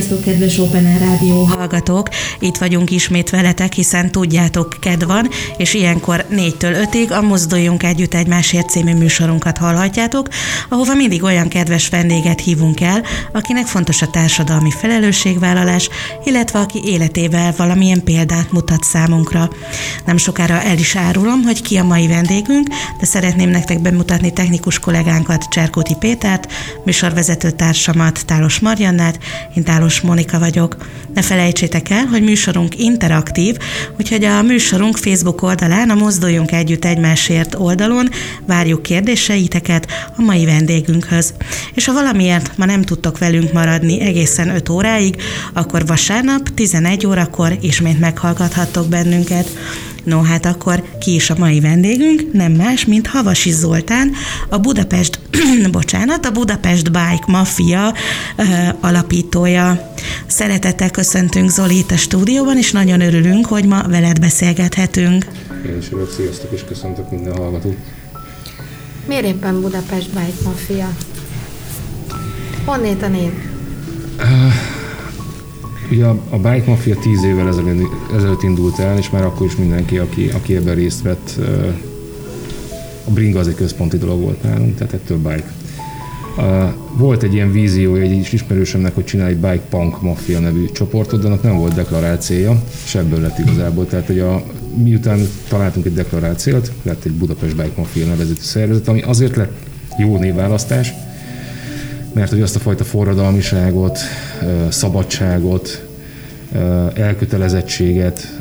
Sziasztok, kedves Open Air Rádió hallgatók! Itt vagyunk ismét veletek, hiszen tudjátok, ked van, és ilyenkor 4-től 5-ig a Mozduljunk Együtt Egymásért című műsorunkat hallhatjátok, ahova mindig olyan kedves vendéget hívunk el, akinek fontos a társadalmi felelősségvállalás, illetve aki életével valamilyen példát mutat számunkra. Nem sokára el is árulom, hogy ki a mai vendégünk, de szeretném nektek bemutatni technikus kollégánkat, Cserkóti Pétert, műsorvezető társamat, Tálos Marjannát, én Tálos Monika vagyok. Ne felejtsétek el, hogy műsorunk interaktív, úgyhogy a műsorunk Facebook oldalán, a Mozduljunk Együtt Egymásért oldalon várjuk kérdéseiteket a mai vendégünkhöz. És ha valamiért ma nem tudtok velünk maradni egészen 5 óráig, akkor vasárnap 11 órakor ismét meghallgathattok bennünket. No hát akkor ki is a mai vendégünk? Nem más, mint Havasi Zoltán, a Budapest, bocsánat, a Budapest Bike Mafia uh, alapítója. Szeretettel köszöntünk Zoli itt a stúdióban, és nagyon örülünk, hogy ma veled beszélgethetünk. Én is örülök, sziasztok, és köszöntök minden hallgatót. Miért éppen Budapest Bike Mafia? Honnét a név? Uh, Ugye a, a Bike Mafia tíz évvel ezelőtt, ezelőtt indult el, és már akkor is mindenki, aki, aki ebben részt vett, a bringa az egy központi dolog volt nálunk, tehát ettől bike. Volt egy ilyen vízió egy ismerősömnek, hogy csinálj egy Bike Punk Mafia nevű csoportot, de annak nem volt deklarált célja, és ebből lett igazából. Tehát, hogy a, miután találtunk egy deklarált célt, lett egy Budapest Bike Mafia nevezetű szervezet, ami azért lett jó névválasztás, mert hogy azt a fajta forradalmiságot, szabadságot, elkötelezettséget,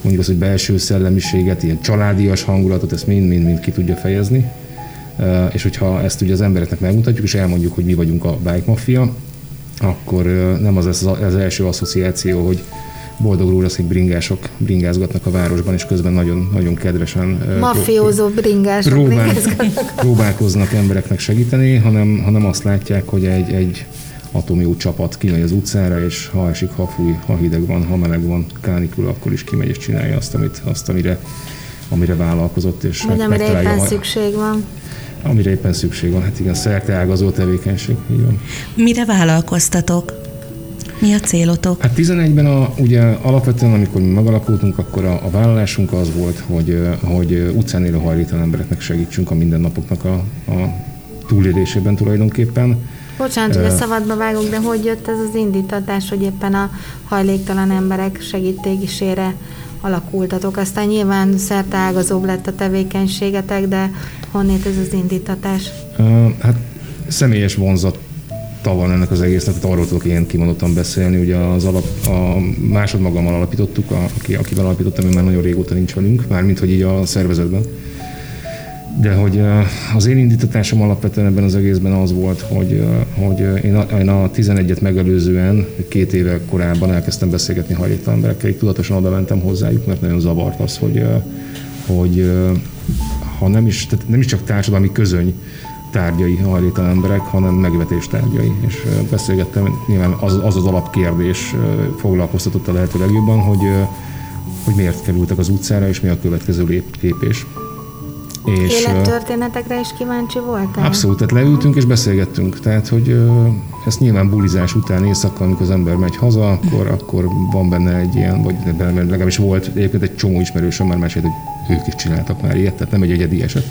mondjuk az, hogy belső szellemiséget, ilyen családias hangulatot, ezt mind-mind-mind ki tudja fejezni. És hogyha ezt ugye az embereknek megmutatjuk, és elmondjuk, hogy mi vagyunk a Bike Mafia, akkor nem az az, az első asszociáció, hogy boldog rózsaszín bringások bringázgatnak a városban, és közben nagyon, nagyon kedvesen Mafiózó bringások próbál, próbálkoznak embereknek segíteni, hanem, hanem azt látják, hogy egy, egy atomjó csapat kimegy az utcára, és ha esik, ha fúj, ha hideg van, ha meleg van, kánikul, akkor is kimegy és csinálja azt, amit, azt amire, amire vállalkozott. És Vagy amire éppen a, szükség van. Amire éppen szükség van, hát igen, szerte ágazó tevékenység, így van. Mire vállalkoztatok? Mi a célotok? Hát 11-ben a, ugye alapvetően, amikor mi megalakultunk, akkor a, a vállalásunk az volt, hogy, hogy utcán élő hajléktalan embereknek segítsünk a mindennapoknak a, a túlélésében tulajdonképpen. Bocsánat, hogy a szabadba vágok, de hogy jött ez az indítatás, hogy éppen a hajléktalan emberek segítésére alakultatok. Aztán nyilván szerte ágazóbb lett a tevékenységetek, de honnét ez az indítatás? Hát személyes vonzat van ennek az egésznek, tehát arról tudok én kimondottan beszélni. Ugye az alap, a másodmagammal alapítottuk, a, aki, akivel alapítottam, ő már nagyon régóta nincs velünk, mármint hogy így a szervezetben. De hogy az én indítatásom alapvetően ebben az egészben az volt, hogy, hogy én, a, én a 11-et megelőzően, két éve korábban elkezdtem beszélgetni hajléktalan emberekkel, tudatosan oda mentem hozzájuk, mert nagyon zavart az, hogy, hogy ha nem is, tehát nem is csak társadalmi közöny tárgyai hajléktalan emberek, hanem megvetés tárgyai. És beszélgettem, nyilván az az, az alapkérdés foglalkoztatott a lehető legjobban, hogy, hogy miért kerültek az utcára, és mi a következő lépés. És, Élettörténetekre is kíváncsi voltál? Abszolút, tehát leültünk és beszélgettünk. Tehát, hogy ez nyilván bulizás után éjszaka, amikor az ember megy haza, akkor, akkor van benne egy ilyen, vagy legalábbis volt egyébként egy csomó ismerősöm már mesélt, hogy ők is csináltak már ilyet, tehát nem egy egyedi eset.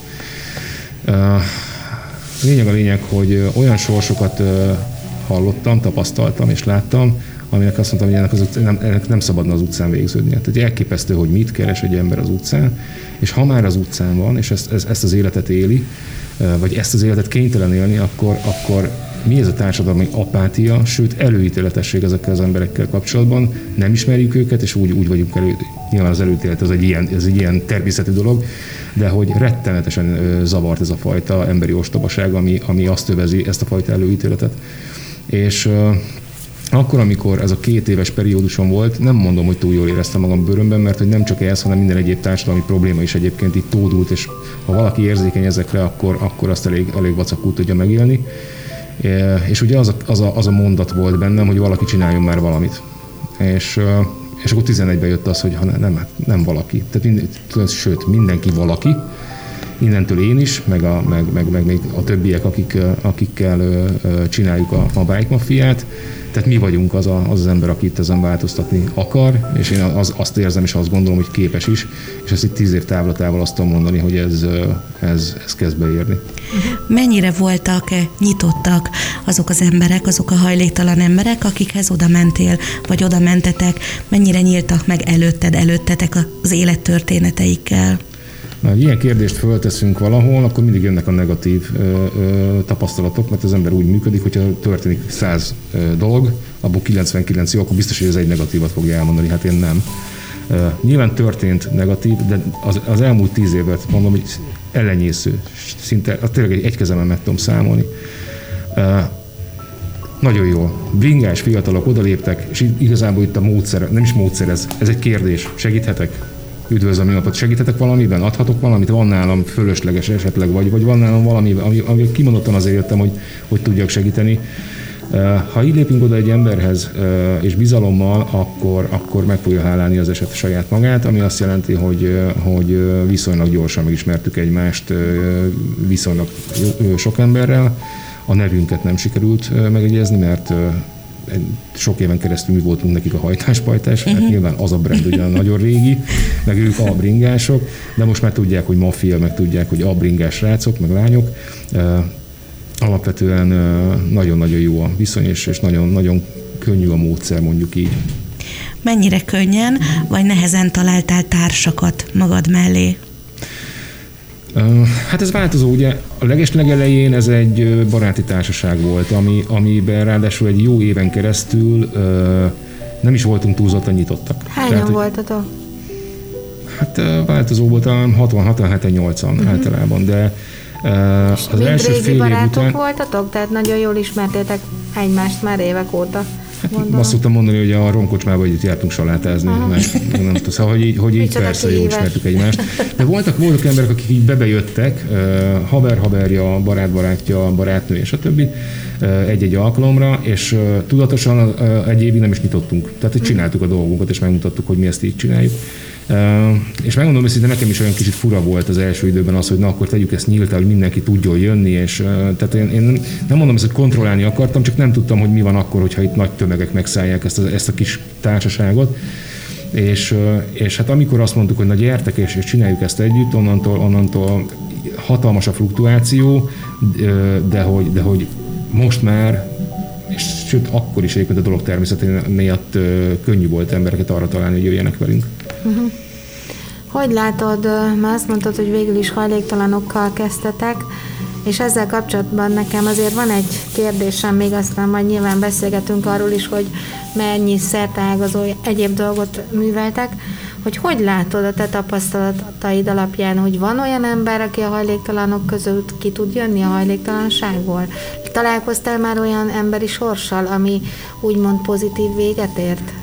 Lényeg a lényeg, hogy olyan sorsokat hallottam, tapasztaltam és láttam, aminek azt mondtam, hogy ennek, az utcán, nem, ennek nem szabadna az utcán végződnie. Tehát elképesztő, hogy mit keres egy ember az utcán, és ha már az utcán van, és ezt, ezt az életet éli, vagy ezt az életet kénytelen élni, akkor, akkor mi ez a társadalmi apátia, sőt előítéletesség ezekkel az emberekkel kapcsolatban, nem ismerjük őket, és úgy, úgy vagyunk elő, nyilván az előítélet az egy ilyen, ez egy ilyen természetű dolog, de hogy rettenetesen zavart ez a fajta emberi ostobaság, ami, ami azt övezi ezt a fajta előítéletet. És akkor, amikor ez a két éves perióduson volt, nem mondom, hogy túl jól éreztem magam bőrömben, mert hogy nem csak ez, hanem minden egyéb társadalmi probléma is egyébként itt tódult, és ha valaki érzékeny ezekre, akkor, akkor azt elég, elég vacakul tudja megélni. És ugye az a, az, a, az a mondat volt bennem, hogy valaki csináljon már valamit. És, és akkor 11-ben jött az, hogy ha nem, nem, nem valaki. Tehát mind, sőt, mindenki valaki, innentől én is, meg, a, meg, meg, meg meg a többiek, akik, akikkel csináljuk a, a Bike Mafiát. Tehát mi vagyunk az, a, az az ember, aki itt ezen változtatni akar, és én az, azt érzem, és azt gondolom, hogy képes is, és ezt itt tíz év távlatával azt tudom mondani, hogy ez, ez, ez kezd beérni. Mennyire voltak nyitottak azok az emberek, azok a hajléktalan emberek, akikhez oda mentél, vagy oda mentetek, mennyire nyíltak meg előtted, előttetek az élettörténeteikkel? Ha ilyen kérdést fölteszünk valahol, akkor mindig jönnek a negatív ö, ö, tapasztalatok, mert az ember úgy működik, hogyha történik száz dolog, abból 99 jó, akkor biztos, hogy ez egy negatívat fogja elmondani, hát én nem. Uh, nyilván történt negatív, de az, az elmúlt tíz évet mondom, hogy ellenyésző. Szinte tényleg egy, egy kezemen meg tudom számolni. Uh, nagyon jó. Bringás fiatalok odaléptek, és igazából itt a módszer, nem is módszer ez, ez egy kérdés. Segíthetek? Üdvözlöm a napot, segíthetek valamiben, adhatok valamit, van nálam fölösleges esetleg, vagy, vagy van nálam valami, ami, ami kimondottan azért jöttem, hogy, hogy tudjak segíteni. Ha így lépünk oda egy emberhez és bizalommal, akkor, akkor meg fogja hálálni az eset saját magát, ami azt jelenti, hogy, hogy viszonylag gyorsan megismertük egymást viszonylag sok emberrel. A nevünket nem sikerült megegyezni, mert sok éven keresztül mi voltunk nekik a hajtáspajtás, uh-huh. hát mhm. nyilván az a brand ugye nagyon régi, meg ők abringások, de most már tudják, hogy mafia, meg tudják, hogy abringás rácok, meg lányok. Alapvetően nagyon-nagyon jó a viszony, és nagyon-nagyon könnyű a módszer, mondjuk így. Mennyire könnyen vagy nehezen találtál társakat magad mellé? Hát ez változó, ugye a leges legelején ez egy baráti társaság volt, ami, amiben ráadásul egy jó éven keresztül nem is voltunk túlzottan nyitottak. Hányan Tehát, voltatok? Hát változó volt, 60, 60 80 uh-huh. általában, de az első fél év után... voltatok? Tehát nagyon jól ismertétek egymást már évek óta? Gondolom. Azt szoktam mondani, hogy a romkocsmában együtt jártunk salátázni, mert nem tudom, szóval, hogy így, hogy így persze jól ismertük egymást. De voltak, voltak emberek, akik így bebejöttek, haver, haverja, barát, barátja, barátnő és a többi, egy-egy alkalomra, és tudatosan egy évig nem is nyitottunk. Tehát, hogy csináltuk a dolgunkat, és megmutattuk, hogy mi ezt így csináljuk. És megmondom őszintén, nekem is olyan kicsit fura volt az első időben az, hogy na akkor tegyük ezt nyíltan, hogy mindenki tudjon jönni, és tehát én, én nem mondom ezt, hogy kontrollálni akartam, csak nem tudtam, hogy mi van akkor, hogyha itt nagy tömegek megszállják ezt a, ezt a kis társaságot. És, és hát amikor azt mondtuk, hogy na gyertek és, és csináljuk ezt együtt, onnantól, onnantól hatalmas a fluktuáció, de hogy, de hogy most már sőt, akkor is egyébként a dolog természetén miatt könnyű volt embereket arra találni, hogy jöjjenek velünk. Uh-huh. Hogy látod, már azt mondtad, hogy végül is hajléktalanokkal kezdtetek, és ezzel kapcsolatban nekem azért van egy kérdésem, még aztán majd nyilván beszélgetünk arról is, hogy mennyi szertágazó egyéb dolgot műveltek, hogy hogy látod a te tapasztalataid alapján, hogy van olyan ember, aki a hajléktalanok között ki tud jönni a hajléktalanságból? Találkoztál már olyan emberi sorssal, ami úgymond pozitív véget ért?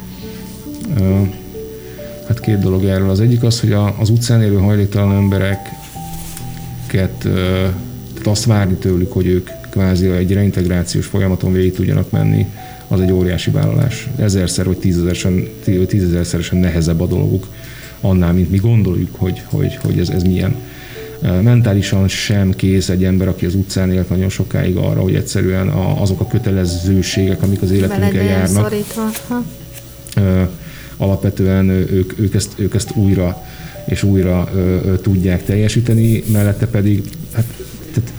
Hát két dolog erről. Az egyik az, hogy az utcán élő hajléktalan embereket, tehát azt várni tőlük, hogy ők kvázi egy reintegrációs folyamaton végig tudjanak menni, az egy óriási vállalás. Ezerszer vagy tízezeresen, tízezerszeresen nehezebb a dolguk annál, mint mi gondoljuk, hogy, hogy, hogy ez, ez milyen. Mentálisan sem kész egy ember, aki az utcán élt nagyon sokáig arra, hogy egyszerűen a, azok a kötelezőségek, amik az életünkkel járnak, alapvetően ők, ők, ezt, ők ezt újra és újra ö, ö, tudják teljesíteni, mellette pedig hát, tehát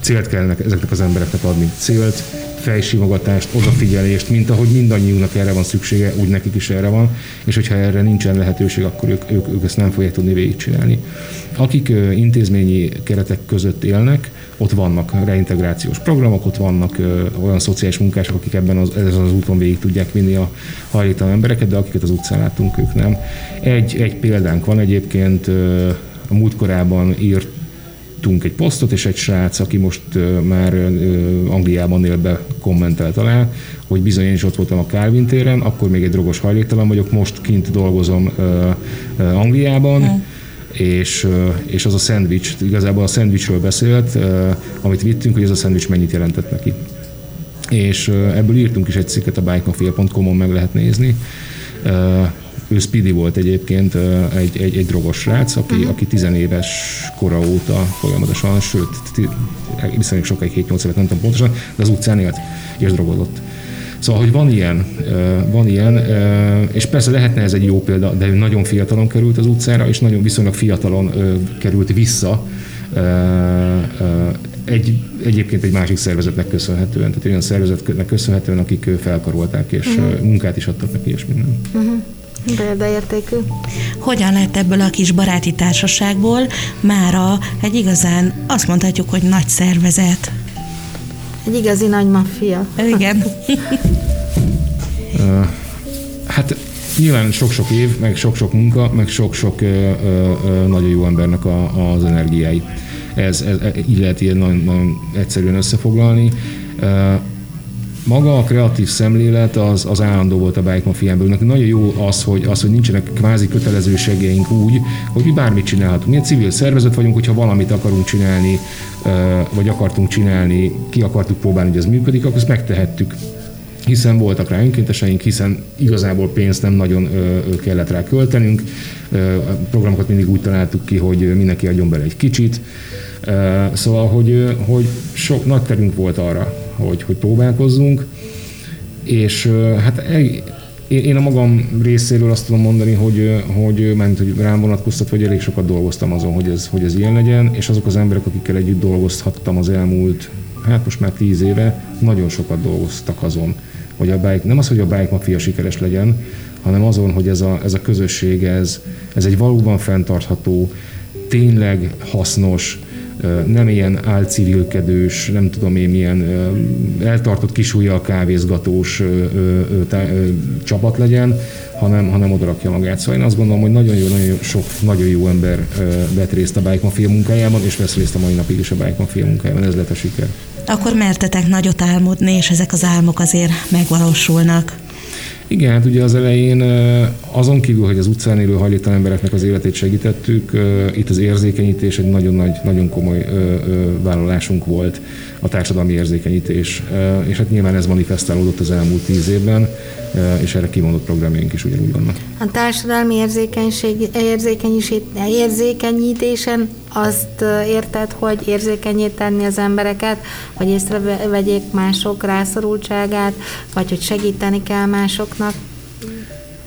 célt kellene ezeknek az embereknek adni. Célt, fejsimogatást, odafigyelést, mint ahogy mindannyiunknak erre van szüksége, úgy nekik is erre van, és hogyha erre nincsen lehetőség, akkor ők, ők, ők ezt nem fogják tudni végigcsinálni. Akik intézményi keretek között élnek, ott vannak reintegrációs programok, ott vannak olyan szociális munkások, akik ebben az, ezen az úton végig tudják vinni a hajléktalan embereket, de akiket az utcán látunk, ők nem. Egy, egy példánk van egyébként, a múltkorában írt írtunk egy posztot, és egy srác, aki most már Angliában él be, kommentelt alá, hogy bizony én is ott voltam a Calvin téren, akkor még egy drogos hajléktalan vagyok, most kint dolgozom Angliában, és, és az a szendvics, igazából a szendvicsről beszélt, amit vittünk, hogy ez a szendvics mennyit jelentett neki. És ebből írtunk is egy cikket, a bikemafia.com-on meg lehet nézni, ő Speedy volt egyébként egy, egy, egy drogos srác, aki, uh-huh. aki tizenéves kora óta folyamatosan, sőt, viszonylag sokáig 7-8 évet, nem tudom pontosan, de az utcán élt és drogozott. Szóval, hogy van ilyen, van ilyen, és persze lehetne ez egy jó példa, de ő nagyon fiatalon került az utcára, és nagyon viszonylag fiatalon került vissza egy, egyébként egy másik szervezetnek köszönhetően, tehát olyan szervezetnek köszönhetően, akik felkarolták és uh-huh. munkát is adtak neki, és minden. Uh-huh. Példaértékű. Hogyan lett ebből a kis baráti társaságból mára egy igazán, azt mondhatjuk, hogy nagy szervezet? Egy igazi nagy maffia. Igen. hát nyilván sok-sok év, meg sok-sok munka, meg sok-sok nagyon jó embernek a, az energiái. Ez, ez, így lehet ilyen nagyon, nagyon egyszerűen összefoglalni. Maga a kreatív szemlélet az, az állandó volt a Bike Mafiában. Nagyon jó az hogy, az, hogy nincsenek kvázi kötelezőségeink úgy, hogy mi bármit csinálhatunk. Mi egy civil szervezet vagyunk, hogyha valamit akarunk csinálni, vagy akartunk csinálni, ki akartuk próbálni, hogy ez működik, akkor ezt megtehettük hiszen voltak rá önkénteseink, hiszen igazából pénzt nem nagyon kellett rá költenünk. A programokat mindig úgy találtuk ki, hogy mindenki adjon bele egy kicsit. Szóval, hogy, hogy sok nagy terünk volt arra, hogy, hogy próbálkozzunk, és hát én a magam részéről azt tudom mondani, hogy, hogy, ment, hogy rám vonatkoztat, hogy elég sokat dolgoztam azon, hogy ez, hogy ez ilyen legyen, és azok az emberek, akikkel együtt dolgozhattam az elmúlt, hát most már tíz éve, nagyon sokat dolgoztak azon, hogy a bike, nem az, hogy a bike mafia sikeres legyen, hanem azon, hogy ez a, ez a közösség, ez, ez egy valóban fenntartható, tényleg hasznos, nem ilyen álcivilkedős, nem tudom én milyen eltartott kisújjal kávézgatós csapat legyen, hanem, hanem odarakja magát. Szóval én azt gondolom, hogy nagyon jó, nagyon sok, nagyon jó ember vett részt a Bike Mafia munkájában, és vesz részt a mai napig is a Bike Mafia munkájában. Ez lett a siker. Akkor mertetek nagyot álmodni, és ezek az álmok azért megvalósulnak. Igen, hát ugye az elején azon kívül, hogy az utcán élő hajléktalan embereknek az életét segítettük, itt az érzékenyítés egy nagyon nagy, nagyon komoly vállalásunk volt, a társadalmi érzékenyítés. És hát nyilván ez manifestálódott az elmúlt tíz évben, és erre kimondott programjaink is ugyanúgy vannak. A társadalmi érzékenység, érzékenyítésen azt érted, hogy érzékenyé tenni az embereket, hogy észrevegyék mások rászorultságát, vagy hogy segíteni kell másoknak?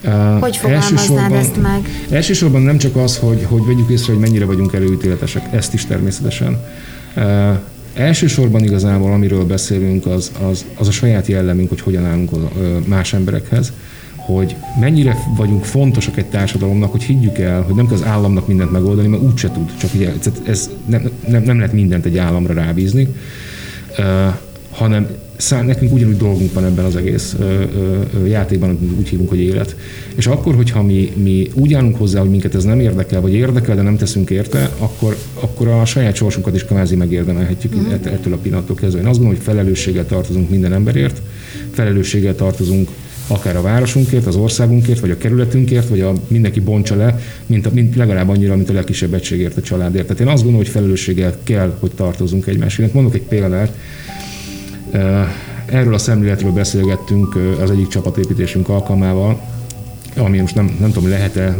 Uh, hogy fogalmaznád ezt meg? Elsősorban nem csak az, hogy, hogy vegyük észre, hogy mennyire vagyunk előítéletesek, ezt is természetesen. Uh, elsősorban igazából, amiről beszélünk, az, az, az a saját jellemünk, hogy hogyan állunk más emberekhez hogy mennyire vagyunk fontosak egy társadalomnak, hogy higgyük el, hogy nem kell az államnak mindent megoldani, mert úgyse tud, csak ugye, ez nem, nem, nem lehet mindent egy államra rábízni, uh, hanem szá, nekünk ugyanúgy dolgunk van ebben az egész ö, ö, játékban, úgy hívunk, hogy élet. És akkor, hogyha mi, mi úgy állunk hozzá, hogy minket ez nem érdekel, vagy érdekel, de nem teszünk érte, akkor, akkor a saját sorsunkat is kvázi megérdemelhetjük mm. ettől a pillanattól kezdve. Én azt gondolom, hogy felelősséggel tartozunk minden emberért, felelősséggel tartozunk akár a városunkért, az országunkért, vagy a kerületünkért, vagy a mindenki bontsa le, mint, a, mint legalább annyira, mint a legkisebb egységért, a családért. Tehát én azt gondolom, hogy felelősséggel kell, hogy tartozunk egymásért. Mondok egy példát, Erről a szemléletről beszélgettünk az egyik csapatépítésünk alkalmával, ami most nem, nem tudom, lehet-e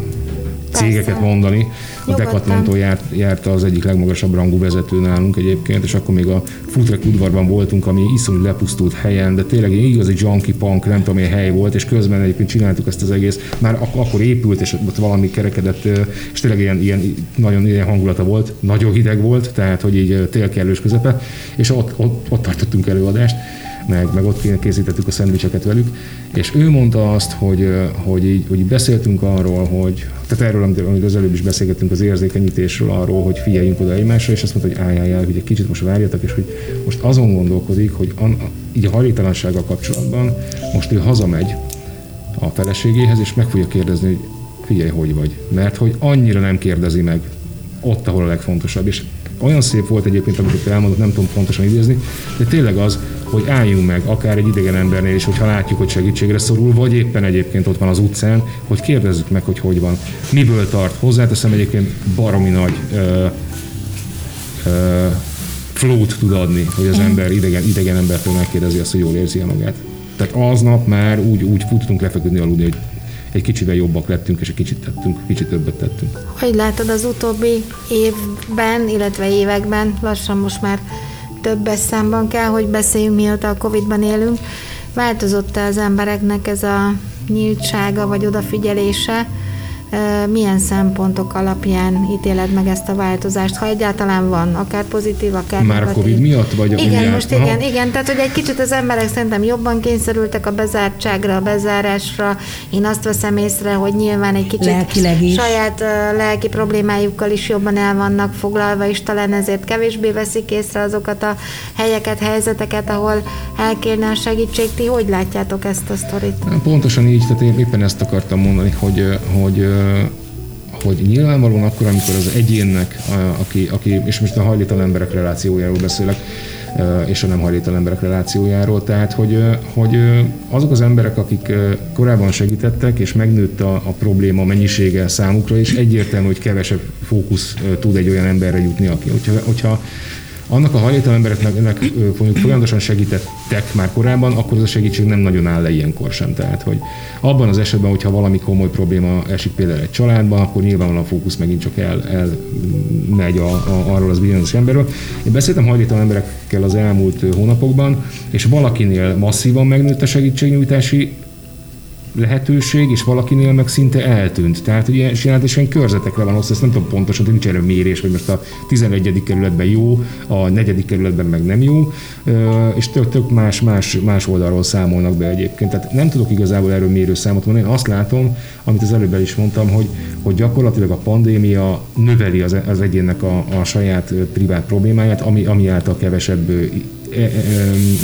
cégeket mondani. A Decathlon-tól járt, járt az egyik legmagasabb rangú vezető nálunk egyébként, és akkor még a Futrek udvarban voltunk, ami iszonyú lepusztult helyen, de tényleg egy igazi junkie punk, nem tudom, milyen hely volt, és közben egyébként csináltuk ezt az egész, már ak- akkor épült, és ott valami kerekedett, és tényleg ilyen, ilyen nagyon ilyen hangulata volt, nagyon hideg volt, tehát hogy így télkellős közepe, és ott, ott, ott tartottunk előadást meg, meg ott készítettük a szendvicseket velük, és ő mondta azt, hogy, hogy, így, hogy beszéltünk arról, hogy, tehát erről, amit az előbb is beszélgettünk, az érzékenyítésről, arról, hogy figyeljünk oda egymásra, és azt mondta, hogy álljál, hogy egy kicsit most várjatok, és hogy most azon gondolkodik, hogy an, így a hajléktalansággal kapcsolatban most ő hazamegy a feleségéhez, és meg fogja kérdezni, hogy figyelj, hogy vagy. Mert hogy annyira nem kérdezi meg ott, ahol a legfontosabb. És olyan szép volt egyébként, amit elmondott, nem tudom pontosan idézni, de tényleg az, hogy álljunk meg, akár egy idegen embernél is, hogyha látjuk, hogy segítségre szorul, vagy éppen egyébként ott van az utcán, hogy kérdezzük meg, hogy hogy van, miből tart. Hozzáteszem egyébként baromi nagy ö, ö, flót tud adni, hogy az ember idegen, idegen embertől megkérdezi azt, hogy jól érzi magát. Tehát aznap már úgy, úgy futottunk lefeküdni aludni, hogy egy kicsivel jobbak lettünk, és egy kicsit tettünk, kicsit többet tettünk. Hogy látod az utóbbi évben, illetve években, lassan most már többes számban kell, hogy beszéljünk, mióta a Covid-ban élünk, változott-e az embereknek ez a nyíltsága vagy odafigyelése, milyen szempontok alapján ítéled meg ezt a változást, ha egyáltalán van, akár pozitív, akár Már negatív. a Covid miatt? Vagy a igen, most Aha. igen, igen, tehát hogy egy kicsit az emberek szerintem jobban kényszerültek a bezártságra, a bezárásra. Én azt veszem észre, hogy nyilván egy kicsit Lelkileg is. saját uh, lelki problémájukkal is jobban el vannak foglalva, és talán ezért kevésbé veszik észre azokat a helyeket, helyzeteket, ahol elkérne a segítség. Ti hogy látjátok ezt a sztorit? Pontosan így, tehát én éppen ezt akartam mondani, hogy, hogy hogy nyilvánvalóan akkor, amikor az egyénnek, aki, aki és most a hajléktalan emberek relációjáról beszélek, és a nem hajléktalan emberek relációjáról, tehát hogy, hogy azok az emberek, akik korábban segítettek, és megnőtt a, a probléma mennyisége számukra, és egyértelmű, hogy kevesebb fókusz tud egy olyan emberre jutni, aki, hogyha, hogyha annak a hajléktalan embereknek mondjuk folyamatosan segítettek már korábban, akkor az a segítség nem nagyon áll le ilyenkor sem. Tehát, hogy abban az esetben, hogyha valami komoly probléma esik például egy családban, akkor nyilvánvalóan a fókusz megint csak el, el megy a, a, arról az bizonyos emberről. Én beszéltem hajléktalan emberekkel az elmúlt hónapokban, és valakinél masszívan megnőtt a segítségnyújtási lehetőség, és valakinél meg szinte eltűnt. Tehát ugye jelentősen körzetekre van osztva, ezt nem tudom pontosan, hogy nincs erről mérés, hogy most a 11. kerületben jó, a 4. kerületben meg nem jó, és tök, tök más, más, más oldalról számolnak be egyébként. Tehát nem tudok igazából erről mérő számot mondani, én azt látom, amit az előbb el is mondtam, hogy, hogy gyakorlatilag a pandémia növeli az, az egyénnek a, a saját privát problémáját, ami, ami által kevesebb e, e,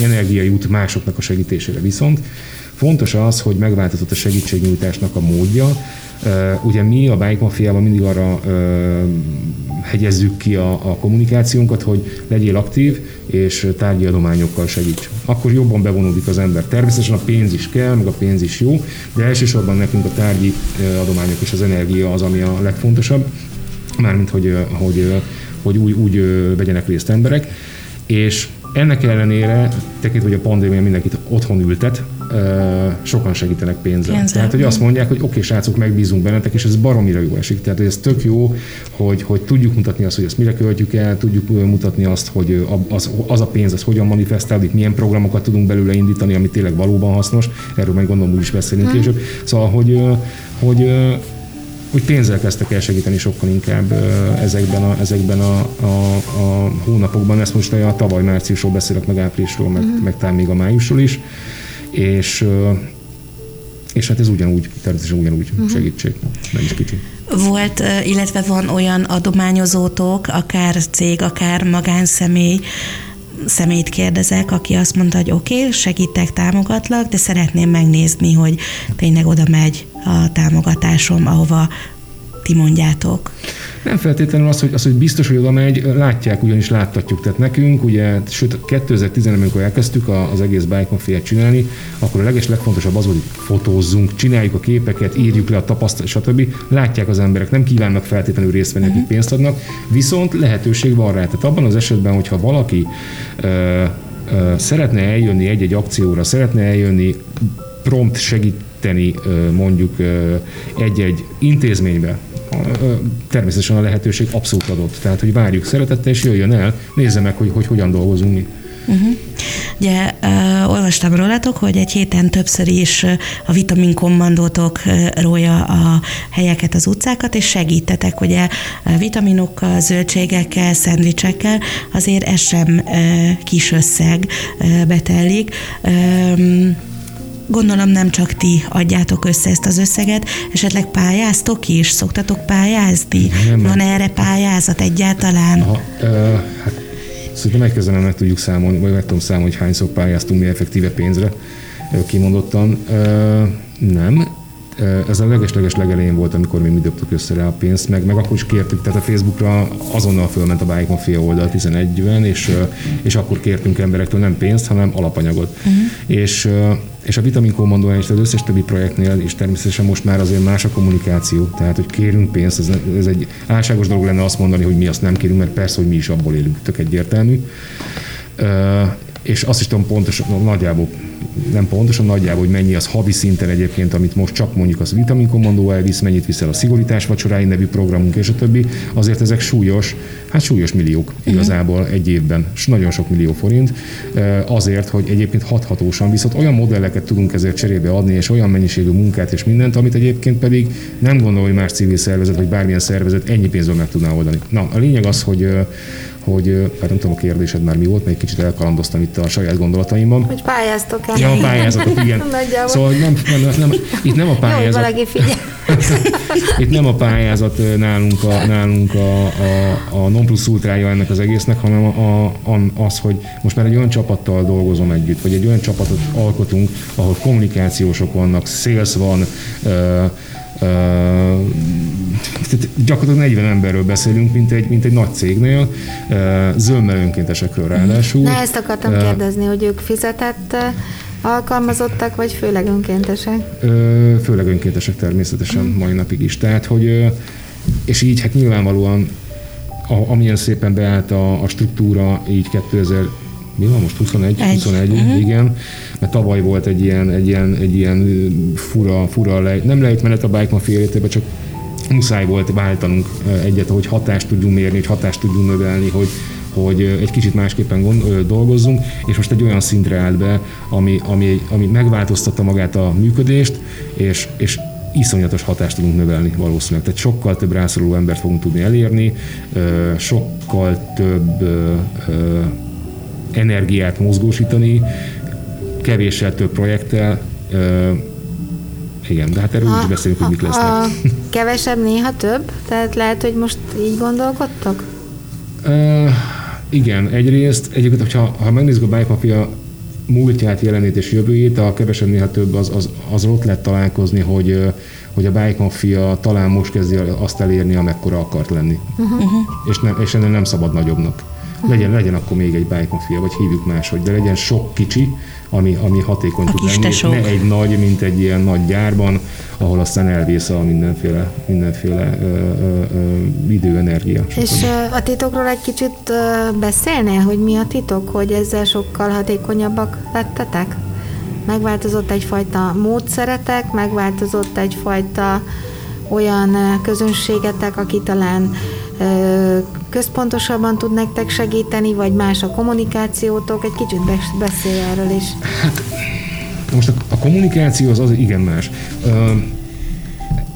energia jut másoknak a segítésére. Viszont Fontos az, hogy megváltozott a segítségnyújtásnak a módja. Ugye mi a Bike Mafiában mindig arra hegyezzük ki a, a kommunikációnkat, hogy legyél aktív, és tárgyi adományokkal segíts. Akkor jobban bevonódik az ember. Természetesen a pénz is kell, meg a pénz is jó, de elsősorban nekünk a tárgyi adományok és az energia az, ami a legfontosabb, mármint hogy, hogy, hogy úgy, úgy vegyenek részt emberek. És ennek ellenére, tekintve, hogy a pandémia mindenkit otthon ültet, sokan segítenek pénzzel. Pénzzel. Tehát, hogy azt mondják, hogy oké, okay, srácok, megbízunk bennetek, és ez baromira jó esik. Tehát, hogy ez tök jó, hogy, hogy tudjuk mutatni azt, hogy ezt mire költjük el, tudjuk mutatni azt, hogy az, az a pénz, az hogyan manifestálódik, milyen programokat tudunk belőle indítani, ami tényleg valóban hasznos. Erről meg gondolom úgy is beszélünk hmm. később. Szóval, hogy, hogy hogy pénzzel kezdtek el segíteni sokkal inkább ezekben a, ezekben a, a, a hónapokban. Ezt most a tavaly márciusról beszélek, meg áprilisról, meg, uh-huh. meg talán még a májusról is. És és hát ez ugyanúgy, természetesen ugyanúgy uh-huh. segítség, nem is kicsi. Volt, illetve van olyan adományozótok, akár cég, akár magánszemély, személyt kérdezek, aki azt mondta, hogy oké, okay, segítek, támogatlak, de szeretném megnézni, hogy tényleg oda megy a támogatásom, ahova ti mondjátok. Nem feltétlenül az, hogy, az, hogy biztos, hogy oda megy, látják, ugyanis láttatjuk. Tehát nekünk, ugye, sőt 2010-ben, amikor elkezdtük az egész Bike mafia csinálni, akkor a leges legfontosabb az, hogy fotózzunk, csináljuk a képeket, írjuk le a tapasztalat, stb. Látják az emberek, nem kívánnak feltétlenül részt venni, akik mhm. pénzt adnak, viszont lehetőség van rá. Tehát abban az esetben, hogyha valaki ö, ö, szeretne eljönni egy-egy akcióra, szeretne eljönni prompt segíteni mondjuk egy-egy intézménybe, természetesen a lehetőség abszolút adott. Tehát, hogy várjuk szeretettel, és jöjjön el, nézze meg, hogy, hogy hogyan dolgozunk mi. Uh-huh. Ugye uh, olvastam rólatok, hogy egy héten többször is a vitamin kommandótok uh, rója a helyeket, az utcákat, és segítetek, ugye vitaminokkal, zöldségekkel, szendvicsekkel, azért ez sem uh, kis összeg uh, betellik. Um, Gondolom nem csak ti adjátok össze ezt az összeget, esetleg pályáztok is? Szoktatok pályázni? Nem, Van erre pályázat egyáltalán? Aha, ö, hát szerintem megkezdem meg tudjuk számolni, vagy meg tudom számolni, hogy hányszor pályáztunk mi effektíve pénzre kimondottan. Ö, nem, ez a leges-leges legelején volt, amikor mi mi dobtuk össze rá a pénzt, meg, meg akkor is kértük, tehát a Facebookra azonnal fölment a Bike Mafia oldal 11-ben, és, és akkor kértünk emberektől nem pénzt, hanem alapanyagot. Uh-huh. És, és a Vitamin Commando és az összes többi projektnél, és természetesen most már azért más a kommunikáció, tehát hogy kérünk pénzt, ez, ez egy álságos dolog lenne azt mondani, hogy mi azt nem kérünk, mert persze, hogy mi is abból élünk, tök egyértelmű és azt is tudom pontosan, nagyjából nem pontosan nagyjából, hogy mennyi az havi szinten egyébként, amit most csak mondjuk az Vitamin Commando elvisz, mennyit viszel a szigorítás vacsorái nevű programunk és a többi, azért ezek súlyos, hát súlyos milliók uh-huh. igazából egy évben, és nagyon sok millió forint, azért, hogy egyébként hathatósan viszont olyan modelleket tudunk ezért cserébe adni, és olyan mennyiségű munkát és mindent, amit egyébként pedig nem gondol, hogy más civil szervezet vagy bármilyen szervezet ennyi pénzből meg tudná oldani. Na, a lényeg az, hogy hogy, hát nem tudom, a kérdésed már mi volt, mert egy kicsit elkalandoztam itt a saját gondolataimban. Hogy pályáztok el. Ja, a pályázatok, igen. szóval nem, nem, nem, itt nem a pályázat. Jó, valaki figyel. itt nem a pályázat nálunk, a, nálunk a, a, a non plus ultrája ennek az egésznek, hanem a, a, az, hogy most már egy olyan csapattal dolgozom együtt, vagy egy olyan csapatot alkotunk, ahol kommunikációsok vannak, sales van, gyakorlatilag 40 emberről beszélünk, mint egy, mint egy nagy cégnél, zömmel önkéntesekről ráadásul. Na ezt akartam kérdezni, hogy ők fizetett alkalmazottak, vagy főleg önkéntesek? Főleg önkéntesek természetesen mai napig is. Tehát, hogy és így hát nyilvánvalóan a, amilyen szépen beállt a, a struktúra így 2000 mi van most 21, egy. 21, uh-huh. igen, mert tavaly volt egy ilyen, egy ilyen, egy ilyen fura, fura lej, nem lejtmenet a Bike Mafia életében, csak muszáj volt váltanunk egyet, hogy hatást tudjunk mérni, hogy hatást tudjunk növelni, hogy, hogy egy kicsit másképpen gond, dolgozzunk, és most egy olyan szintre állt be, ami, ami, ami megváltoztatta magát a működést, és, és iszonyatos hatást tudunk növelni valószínűleg. Tehát sokkal több rászoruló embert fogunk tudni elérni, sokkal több energiát mozgósítani, kevéssel több projekttel, igen, de hát erről úgy beszélünk, hogy mik lesznek. A kevesebb néha több? Tehát lehet, hogy most így gondolkodtok? Uh, igen, egyrészt, egyébként, hogyha ha megnézzük a Bike Mafia múltját, jelenét és jövőjét, a kevesebb néha több az, az, az ott lehet találkozni, hogy, hogy a Bike Mafia talán most kezdi azt elérni, amekkora akart lenni. Uh-huh. És, nem, és ennél nem szabad nagyobbnak legyen, legyen akkor még egy mafia, vagy hívjuk máshogy, de legyen sok kicsi, ami, ami hatékony a tud lenni, ne egy nagy, mint egy ilyen nagy gyárban, ahol aztán elvész a mindenféle, mindenféle ö, ö, ö, idő, energia. És a titokról egy kicsit beszélnél, hogy mi a titok, hogy ezzel sokkal hatékonyabbak lettetek? Megváltozott egyfajta módszeretek, megváltozott egyfajta olyan közönségetek, aki talán központosabban tud nektek segíteni, vagy más a kommunikációtok? Egy kicsit beszélj erről is. Hát, most a, a kommunikáció az, az igen más.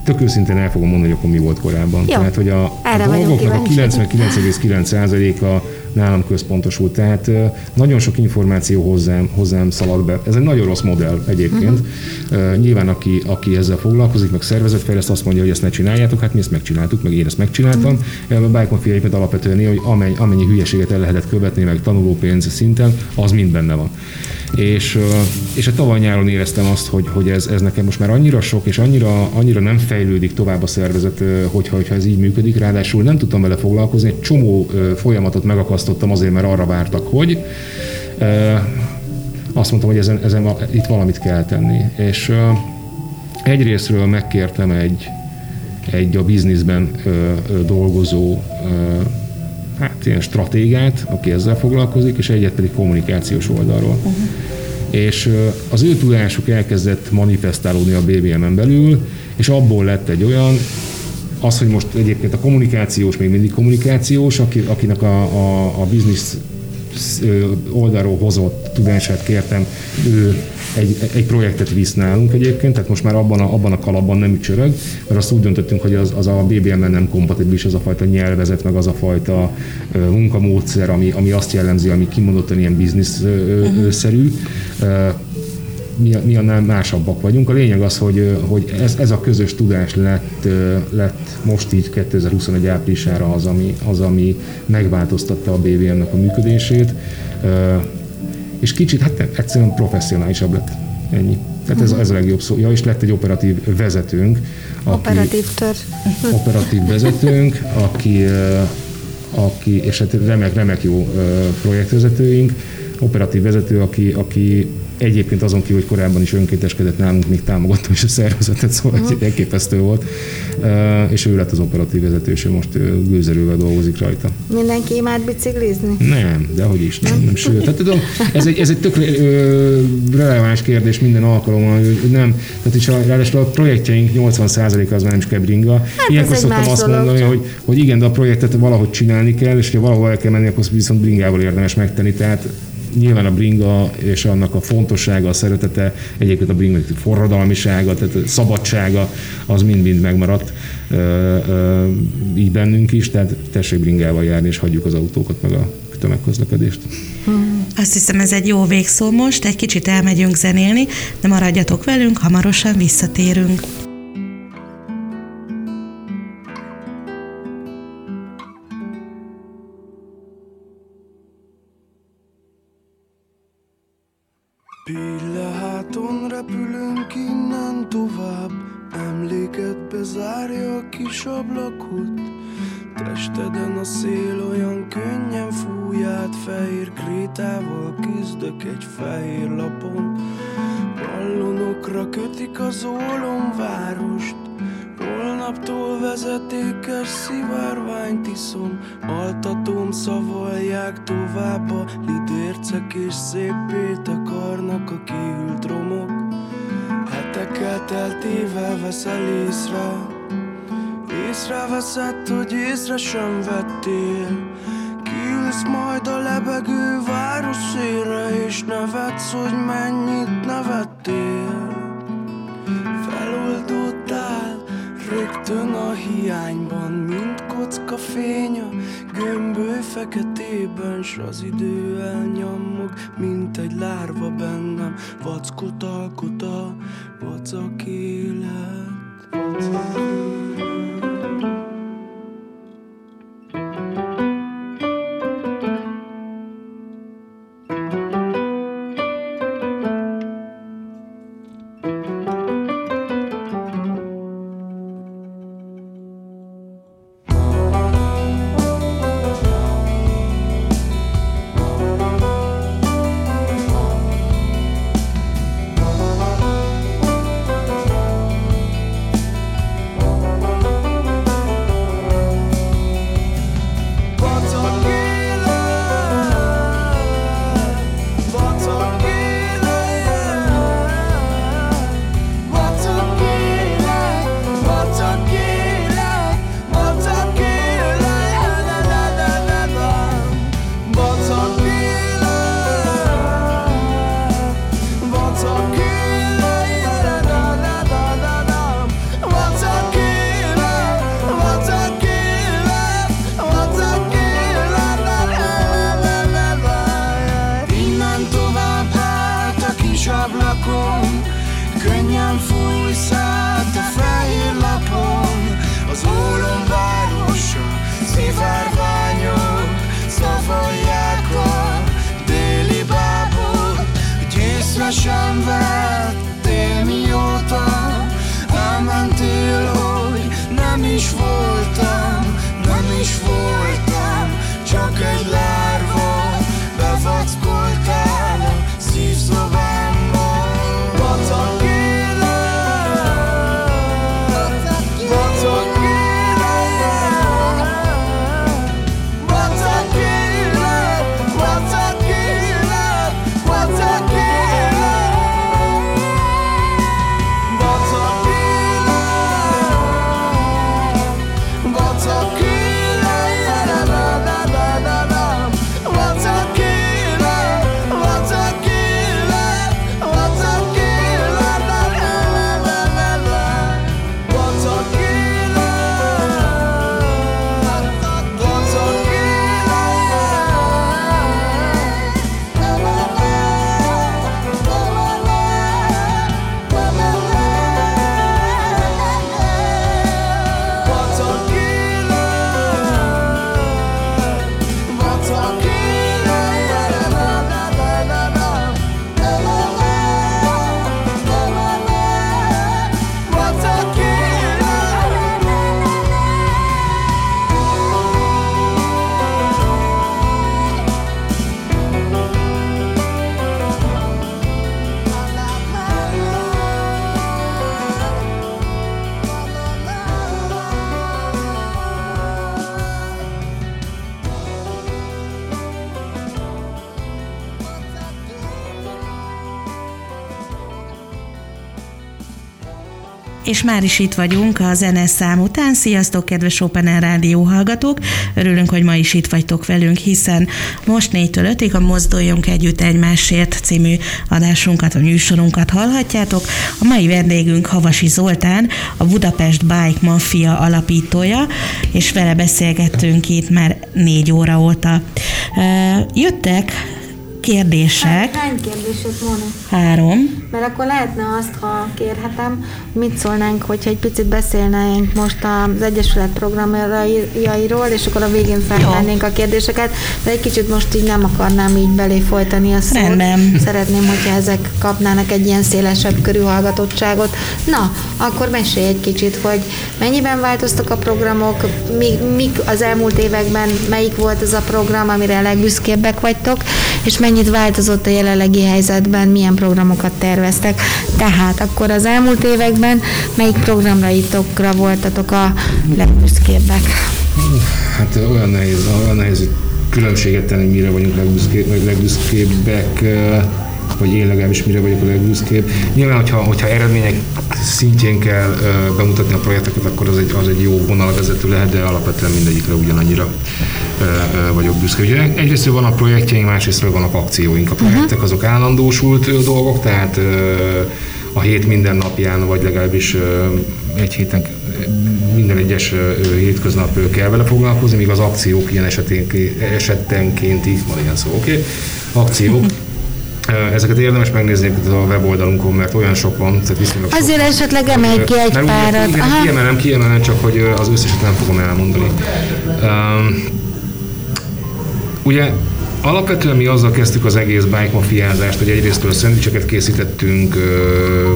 Tök őszintén el fogom mondani, hogy akkor mi volt korábban. Jó, Tehát, hogy a, a dolgoknak a 99,9%-a nálam központosult. Tehát nagyon sok információ hozzám, hozzám szalad be. Ez egy nagyon rossz modell egyébként. Uh-huh. Nyilván aki, aki ezzel foglalkozik, meg szervezetfejleszt, azt mondja, hogy ezt ne csináljátok, hát mi ezt megcsináltuk, meg én ezt megcsináltam. Uh-huh. A Bike Mafia alapvetően hogy amennyi, amennyi hülyeséget el lehetett követni, meg tanulópénz szinten, az mind benne van. És, és a tavaly nyáron éreztem azt, hogy, hogy ez, ez nekem most már annyira sok, és annyira, annyira nem fejlődik tovább a szervezet, hogyha, hogyha ez így működik. Ráadásul nem tudtam vele foglalkozni, egy csomó folyamatot megakasztottam azért, mert arra vártak, hogy azt mondtam, hogy ezen, ezen itt valamit kell tenni. És egyrésztről megkértem egy, egy a bizniszben dolgozó hát ilyen stratégát, aki ezzel foglalkozik, és egyet pedig kommunikációs oldalról. Uh-huh. És az ő tudásuk elkezdett manifestálódni a BBM-en belül, és abból lett egy olyan, az, hogy most egyébként a kommunikációs még mindig kommunikációs, aki, akinek a, a, a biznisz oldalról hozott tudását kértem, ő egy, egy projektet visz nálunk egyébként, tehát most már abban a, abban a kalapban nem csörög, mert azt úgy döntöttünk, hogy az, az a BBM-en nem kompatibilis az a fajta nyelvezet, meg az a fajta munkamódszer, ami, ami azt jellemzi, ami kimondottan ilyen bizniszszerű. Uh-huh mi, mi annál másabbak vagyunk. A lényeg az, hogy, hogy ez, ez a közös tudás lett, lett most így 2021 áprilisára az, ami, az, ami megváltoztatta a BVM-nek a működését, és kicsit, hát egyszerűen professzionálisabb lett. Ennyi. Tehát ez, ez a legjobb szó. Ja, és lett egy operatív vezetőnk. Aki, operatív tör. Operatív vezetőnk, aki, aki és hát remek, remek jó projektvezetőink, operatív vezető, aki, aki Egyébként azon kívül, hogy korábban is önkénteskedett nálunk, még támogattam is a szervezetet, szóval uh-huh. elképesztő volt. Uh, és ő lett az operatív vezető, és ő most gőzerővel dolgozik rajta. Mindenki imád biciklizni? Nem, de hogy is, nem, nem sőt. Tehát tudom, ez egy, ez egy tök ö, releváns kérdés minden alkalommal, hogy nem, tehát is a, ráadásul a projektjeink 80% az már nem is kell bringa. Hát Ilyenkor szoktam azt dolog. mondani, hogy, hogy igen, de a projektet valahogy csinálni kell, és ha valahol el kell menni, akkor viszont bringával érdemes megtenni. Tehát nyilván a bringa és annak a fontossága, a szeretete, egyébként a bringa forradalmisága, tehát a szabadsága, az mind-mind megmaradt így bennünk is, tehát tessék bringával járni, és hagyjuk az autókat, meg a tömegközlekedést. Azt hiszem ez egy jó végszó most, egy kicsit elmegyünk zenélni, de maradjatok velünk, hamarosan visszatérünk. Pilleháton repülünk innen tovább. Emléket bezárja a kis ablakot. Testeden a szél olyan könnyen fúj át. Fehér krétával küzdök egy fehér lapon. Ballonokra kötik az várost Holnaptól vezetékes szivárványt iszom. Altatom szavalják tovább a lidércek És szép akarnak a kiült romok. Hetekkel teltével veszel észre. Észreveszed, hogy észre sem vettél. Kiülsz majd a lebegő város szélre És nevetsz, hogy mennyit nevettél rögtön a hiányban Mint kocka fény a gömböly feketében S az idő elnyomog, mint egy lárva bennem Vackot alkot a vacak élet Vacak élet és már is itt vagyunk a zenes szám után. Sziasztok, kedves Open Air Rádió hallgatók! Örülünk, hogy ma is itt vagytok velünk, hiszen most 4-től 5-ig a Mozduljunk Együtt Egymásért című adásunkat, a műsorunkat hallhatjátok. A mai vendégünk Havasi Zoltán, a Budapest Bike Mafia alapítója, és vele beszélgettünk itt már négy óra óta. Jöttek kérdések. Hány kérdésed volna? Három. Mert akkor lehetne azt, ha kérhetem, mit szólnánk, hogyha egy picit beszélnénk most az Egyesület programjairól, és akkor a végén feltennénk a kérdéseket, de egy kicsit most így nem akarnám így belé folytani a szót. Rendben. Szeretném, hogyha ezek kapnának egy ilyen szélesebb körű hallgatottságot. Na, akkor mesélj egy kicsit, hogy mennyiben változtak a programok, mi, mik az elmúlt években, melyik volt az a program, amire a legbüszkébbek vagytok, és mennyit változott a jelenlegi helyzetben, milyen programokat terveztek. Tehát akkor az elmúlt években melyik programraitokra voltatok a legbüszkébbek? Hát olyan nehéz, olyan nehéz különbséget tenni, mire vagyunk legbüszké, legbüszkébbek, vagy én legalábbis mire vagyok a legbüszkébb. Nyilván, hogyha, hogyha eredmények szintjén kell bemutatni a projekteket, akkor az egy, az egy jó vonalvezető lehet, de alapvetően mindegyikre ugyanannyira vagyok büszke. Ugye egyrészt van a projektjeink, másrészt vannak akcióink. A projektek azok állandósult dolgok, tehát a hét minden napján, vagy legalábbis egy héten minden egyes hétköznap kell vele foglalkozni, míg az akciók ilyen esetenkénti, van ilyen szó, oké, okay? akciók, Ezeket érdemes megnézni a weboldalunkon, mert olyan sok van. Tehát viszonylag Azért sok esetleg emelj ki egy párat. Igen, kiemelem, kiemelem, csak hogy az összeset nem fogom elmondani. Um, ugye Alapvetően mi azzal kezdtük az egész bike mafiázást, hogy egyrésztől szendvicseket készítettünk,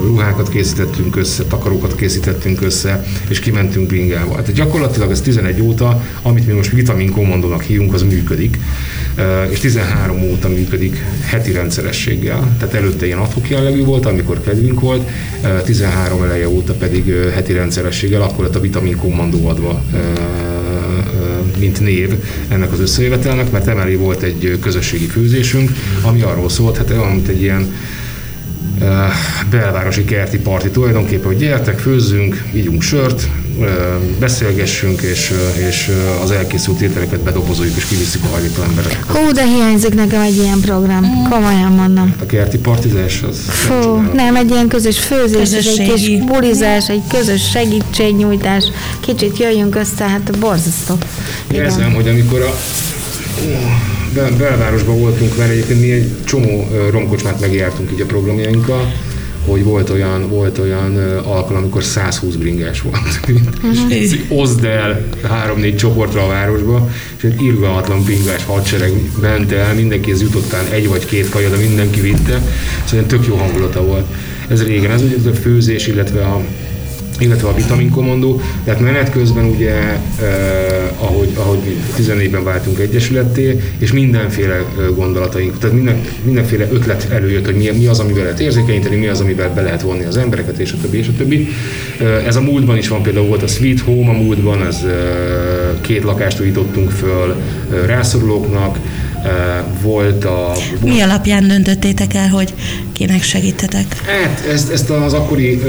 ruhákat készítettünk össze, takarókat készítettünk össze, és kimentünk bringával. Hát gyakorlatilag ez 11 óta, amit mi most vitamin kommandónak hívunk, az működik, és 13 óta működik heti rendszerességgel. Tehát előtte ilyen adhok jellegű volt, amikor kedvünk volt, 13 eleje óta pedig heti rendszerességgel, akkor lett a vitamin kommandó adva mint név ennek az összejövetelnek, mert emellé volt egy közösségi főzésünk, ami arról szólt, hát olyan, mint egy ilyen belvárosi kerti parti tulajdonképpen, hogy gyertek, főzzünk, ígyunk sört, beszélgessünk, és, és az elkészült ételeket bedobozoljuk, és kivisszük a hajlító embereket. Hú, de hiányzik nekem egy ilyen program, mm. komolyan mondom. A kerti partizás az... Fú, nem, nem, egy ilyen közös főzés, egy kis bulizás, egy közös segítségnyújtás, kicsit jöjjünk össze, hát borzasztó. Érzem, hogy amikor a belvárosban voltunk, mert egyébként mi egy csomó romkocsmát megjártunk így a programjainkkal, hogy volt olyan, volt olyan alkalom, amikor 120 bringás volt. Uh-huh. és oszd el három-négy csoportra a városba, és egy irgalmatlan bringás hadsereg ment el, mindenkihez jutottán egy vagy két kaja, de mindenki vitte, szóval tök jó hangulata volt. Ez régen, ez ugye a főzés, illetve a illetve a vitaminkommandó, tehát menet közben ugye, eh, ahogy, ahogy 14-ben váltunk egyesületté, és mindenféle gondolataink, tehát minden, mindenféle ötlet előjött, hogy mi, mi az, amivel lehet érzékenyíteni, mi az, amivel be lehet vonni az embereket, és a többi, és a többi. Ez a múltban is van, például volt a Sweet Home a múltban, ez két lakást újítottunk föl rászorulóknak, volt a... Mi alapján döntöttétek el, hogy kinek segítetek? Hát ezt, ezt az akkori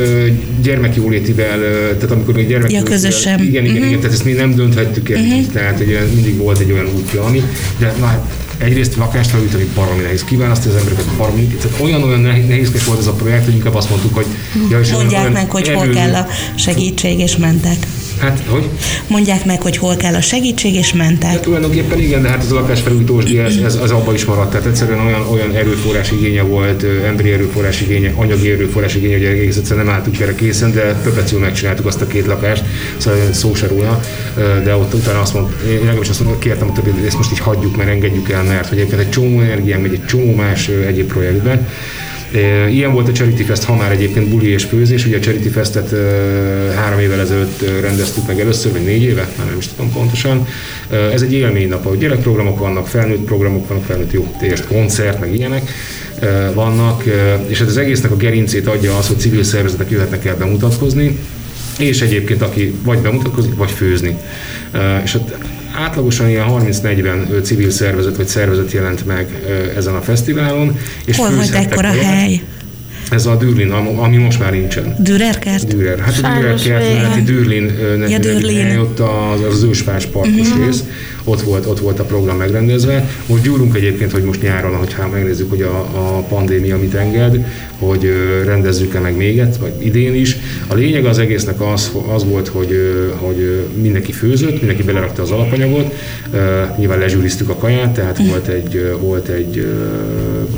gyermekjólétivel, tehát amikor még gyermekjólétivel... Ja, közösen. Igen, igen, uh-huh. igen, tehát ezt mi nem dönthettük el, uh-huh. tehát egy, mindig volt egy olyan útja, ami, de na, hát egyrészt lakást felújítani baromi nehéz, kiválasztani az embereket baromi, tehát olyan-olyan nehézkes volt ez a projekt, hogy inkább azt mondtuk, hogy... Ja, és Mondják meg, hogy hol kell a segítség, és mentek. Hát, hogy? Mondják meg, hogy hol kell a segítség, és mentek. Hát tulajdonképpen igen, de hát ez a lakásfelújítós ez, ez, az abba is maradt. Tehát egyszerűen olyan, olyan erőforrás igénye volt, emberi erőforrás igénye, anyagi erőforrás igénye, hogy egész egyszerűen nem álltuk erre készen, de perpeció megcsináltuk azt a két lakást, szóval szó se róla, de ott utána azt mondtam, én legalábbis azt mondtam, kértem a többi, ezt most így hagyjuk, mert engedjük el, mert hogy egyébként egy csomó energiám megy egy csomó más egyéb projektben, Ilyen volt a Charity Fest, ha már egyébként buli és főzés. Ugye a Charity Festet három évvel ezelőtt rendeztük meg először, vagy négy éve, már nem is tudom pontosan. Ez egy élménynap, ahol gyerekprogramok vannak, felnőtt programok vannak, felnőtt jó, és koncert, meg ilyenek vannak, és hát az egésznek a gerincét adja az, hogy civil szervezetek jöhetnek el bemutatkozni, és egyébként aki vagy bemutatkozik, vagy főzni. És hát átlagosan ilyen 30-40 civil szervezet vagy szervezet jelent meg ezen a fesztiválon. És Hol volt ekkora hely? ez a Dürlin, ami most már nincsen. Dürerkert? Dürer. Hát a Dürerkert melletti Dürlin, ja, Dürlin. ott az, az ősfás parkos uh-huh. rész, ott volt, ott volt a program megrendezve. Most gyúrunk egyébként, hogy most nyáron, hogyha megnézzük, hogy a, a pandémia mit enged, hogy rendezzük-e meg még egy, vagy idén is. A lényeg az egésznek az, az volt, hogy, hogy mindenki főzött, mindenki belerakta az alapanyagot, nyilván lezsűriztük a kaját, tehát uh-huh. volt egy, volt egy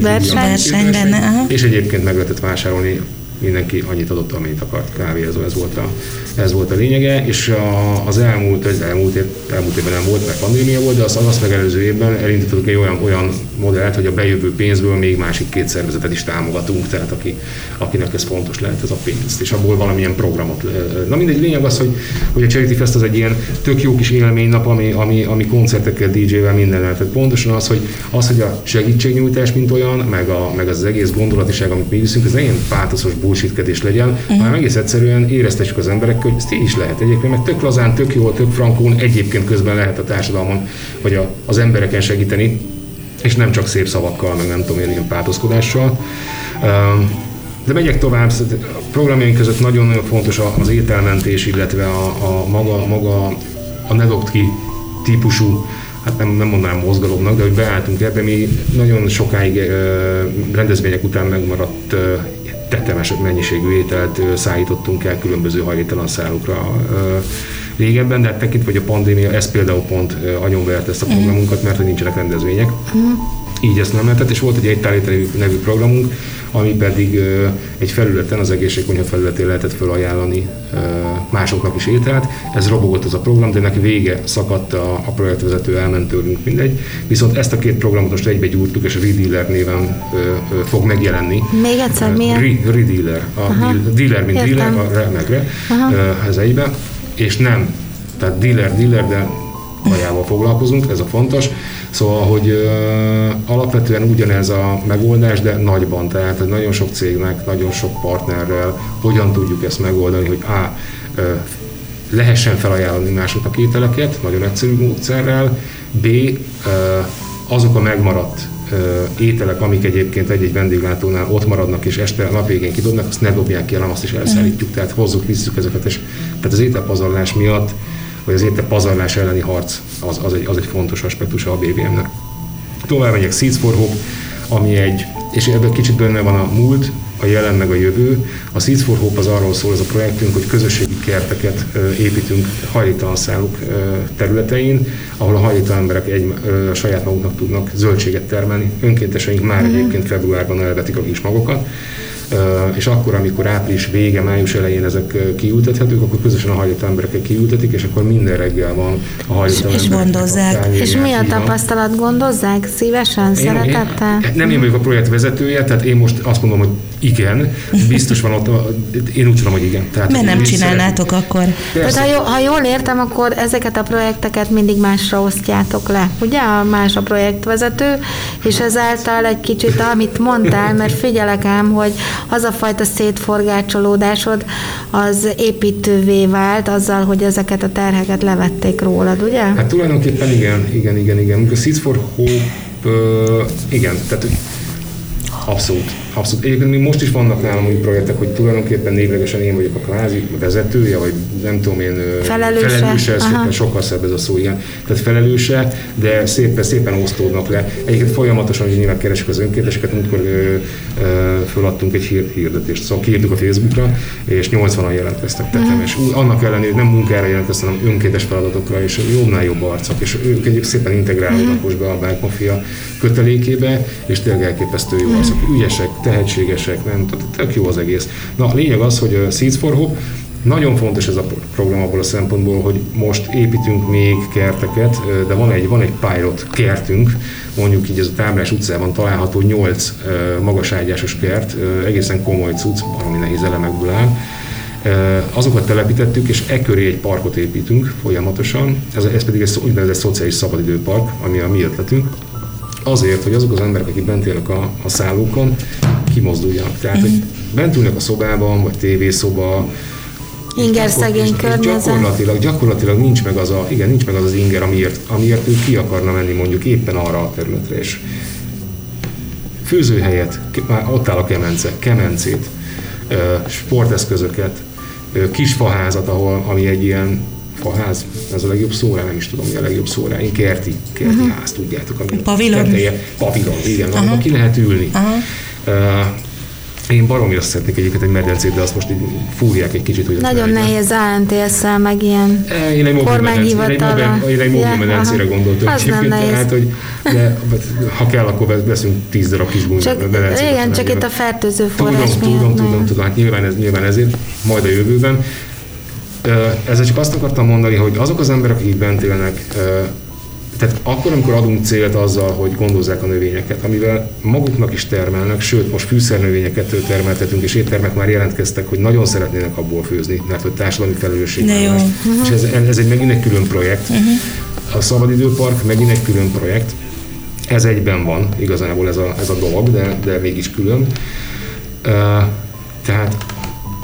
verseny, verseny benne, és egyébként meg lehetett vásárolni mindenki annyit adott, amennyit akart kávézó, ez volt a, ez volt a lényege, és a, az elmúlt, az elmúlt, év, elmúlt évben nem volt, mert pandémia volt, de az, az azt megelőző évben elindítottuk egy olyan, olyan modellt, hogy a bejövő pénzből még másik két szervezetet is támogatunk, tehát aki, akinek ez fontos lehet, ez a pénz, és abból valamilyen programot. Na mindegy, lényeg az, hogy, hogy a Charity Fest az egy ilyen tök jó kis élménynap, ami, ami, ami koncertekkel, DJ-vel, minden lehet. Tehát pontosan az, hogy, az, hogy a segítségnyújtás, mint olyan, meg, a, meg az egész gondolatiság, amit mi viszünk, ez ne ilyen bullshitkedés legyen, uh-huh. hanem egész egyszerűen éreztessük az emberek, hogy ezt így is lehet egyébként, meg tök lazán, tök jól, tök frankón, egyébként közben lehet a társadalmon, vagy a, az embereken segíteni, és nem csak szép szavakkal, meg nem tudom én, ilyen pátoszkodással. De megyek tovább, szóval a programjaink között nagyon-nagyon fontos az ételmentés, illetve a, a maga, maga a nedokti típusú hát nem, nem mondanám mozgalomnak, de hogy beálltunk ebbe, mi nagyon sokáig rendezvények után megmaradt tetemes mennyiségű ételt szállítottunk el különböző hajléktalan szállókra régebben, de hát tekintve, hogy a pandémia, ez például pont agyonvert ezt a mhm. programunkat, mert hogy nincsenek rendezvények. Uh-huh. Így ezt nem lehetett, és volt egy egytálételű nevű programunk, ami pedig egy felületen, az egészségkonyha felületén lehetett felajánlani másoknak is ételt. Ez robogott az a program, de ennek vége szakadt, a, a projektvezető elment tőlünk, mindegy. Viszont ezt a két programot most egybe gyúrtuk, és a Redealer néven fog megjelenni. Még egyszer, milyen? Redealer. A Aha. dealer, mint Értem. dealer, a re, meg re, ez egybe. És nem, tehát dealer, dealer, de kajával foglalkozunk, ez a fontos. Szóval, hogy ö, alapvetően ugyanez a megoldás, de nagyban, tehát hogy nagyon sok cégnek, nagyon sok partnerrel hogyan tudjuk ezt megoldani, hogy A. Ö, lehessen felajánlani másoknak ételeket, nagyon egyszerű módszerrel, B. Ö, azok a megmaradt ételek, amik egyébként egy-egy vendéglátónál ott maradnak, és este a nap végén kidobnak, azt ne dobják ki, hanem azt is elszállítjuk, tehát hozzuk, visszük ezeket, és tehát az ételpazarlás miatt hogy az étel pazarlás elleni harc az, az, egy, az egy fontos aspektusa a BBM-nek. Tovább megyek Seeds for Hope, ami egy, és ebben kicsit benne van a múlt, a jelen meg a jövő. A Seeds for Hope az arról szól ez a projektünk, hogy közösségi kerteket építünk hajléktalan szállók területein, ahol a hajléktalan emberek egy, saját maguknak tudnak zöldséget termelni. Önkénteseink már mm-hmm. egyébként februárban elvetik a kis magokat és akkor, amikor április vége, május elején ezek kiültethetők, akkor közösen a hajlott embereket kiültetik, és akkor minden reggel van a hajlott És gondozzák. És mi a tapasztalat? Gondozzák szívesen, szeretettel? Nem én vagyok a projekt vezetője, tehát én most azt mondom, hogy igen, biztos van ott, én úgy tudom, hogy igen. Tehát Mert nem csinálnátok szeretném. akkor? Tehát, ha, jó, ha jól értem, akkor ezeket a projekteket mindig másra osztjátok le, ugye? A más a projektvezető, és ezáltal egy kicsit, amit mondtál, mert figyelek ám, hogy az a fajta szétforgácsolódásod az építővé vált azzal, hogy ezeket a terheket levették rólad, ugye? Hát tulajdonképpen igen, igen, igen, igen. A Seeds for Hope, uh, igen, tehát abszolút Abszolút. Egyébként még most is vannak nálam úgy projektek, hogy tulajdonképpen névlegesen én vagyok a kvázi vezetője, vagy nem tudom én, felelőse, felelőse sokkal, sokkal szebb ez a szó, igen. Tehát felelőse, de szépen, szépen osztódnak le. Egyébként folyamatosan, hogy nyilván keresik az önkénteseket, amikor föladtunk egy hír, hirdetést, szóval kiírtuk a Facebookra, és 80-an jelentkeztek tetem, és annak ellenére nem munkára jelentkeztek, hanem önkéntes feladatokra, és jobbnál jobb arcok, és ők egyébként szépen integrálódnak most be a Bank Mafia kötelékébe, és tényleg elképesztő jó arcok, ügyesek, tehetségesek, nem, tök jó az egész. Na, a lényeg az, hogy Seeds for Hope, nagyon fontos ez a program abból a szempontból, hogy most építünk még kerteket, de van egy, van egy pilot kertünk, mondjuk így ez a Táblás utcában található 8 magaságyásos kert, egészen komoly cucc, valami nehéz elemekből áll. Azokat telepítettük, és e köré egy parkot építünk folyamatosan, ez, ez pedig egy úgynevezett szociális szabadidőpark, ami a mi ötletünk, azért, hogy azok az emberek, akik bent élnek a, a szállókon, kimozduljanak. Tehát, hogy bent ülnek a szobában, vagy tévészoba, Inger szegény környezet. Gyakorlatilag, gyakorlatilag nincs meg az a, igen, nincs meg az az inger, amiért, amiért ő ki akarna menni mondjuk éppen arra a területre. És főzőhelyet, ott áll a kemence, kemencét, sporteszközöket, kis faházat, ahol, ami egy ilyen faház, ez a legjobb szó nem is tudom mi a legjobb szó rá, kerti, kerti uh-huh. ház, tudjátok. Ami pavilon. Teteje, pavilon, igen, uh-huh. ki lehet ülni. Uh-huh. Én baromira szeretnék egyébként egy medencét, de azt most így fúrják egy kicsit, hogy Nagyon nehéz ANTS-szel, meg ilyen én egy kormányhivatalra. Én egy mobil medencére gondoltam az nem nehéz. Tehát, hogy de, ha kell, akkor veszünk tíz darab kis csak, Igen, csak itt a fertőző forrás tudom. Tudom, tudom, tudom, hát nyilván, ez, nyilván ezért, majd a jövőben. Ezzel csak azt akartam mondani, hogy azok az emberek, akik bent élnek, tehát akkor, amikor adunk célt azzal, hogy gondozzák a növényeket, amivel maguknak is termelnek, sőt, most fűszernövényeket termeltetünk, és éttermek már jelentkeztek, hogy nagyon szeretnének abból főzni, mert hogy társadalmi felelősség. Uh-huh. És ez, ez egy megint egy külön projekt. Uh-huh. A Szabadidőpark megint egy külön projekt. Ez egyben van igazából ez a, ez a dolog, de, de mégis külön. Uh, tehát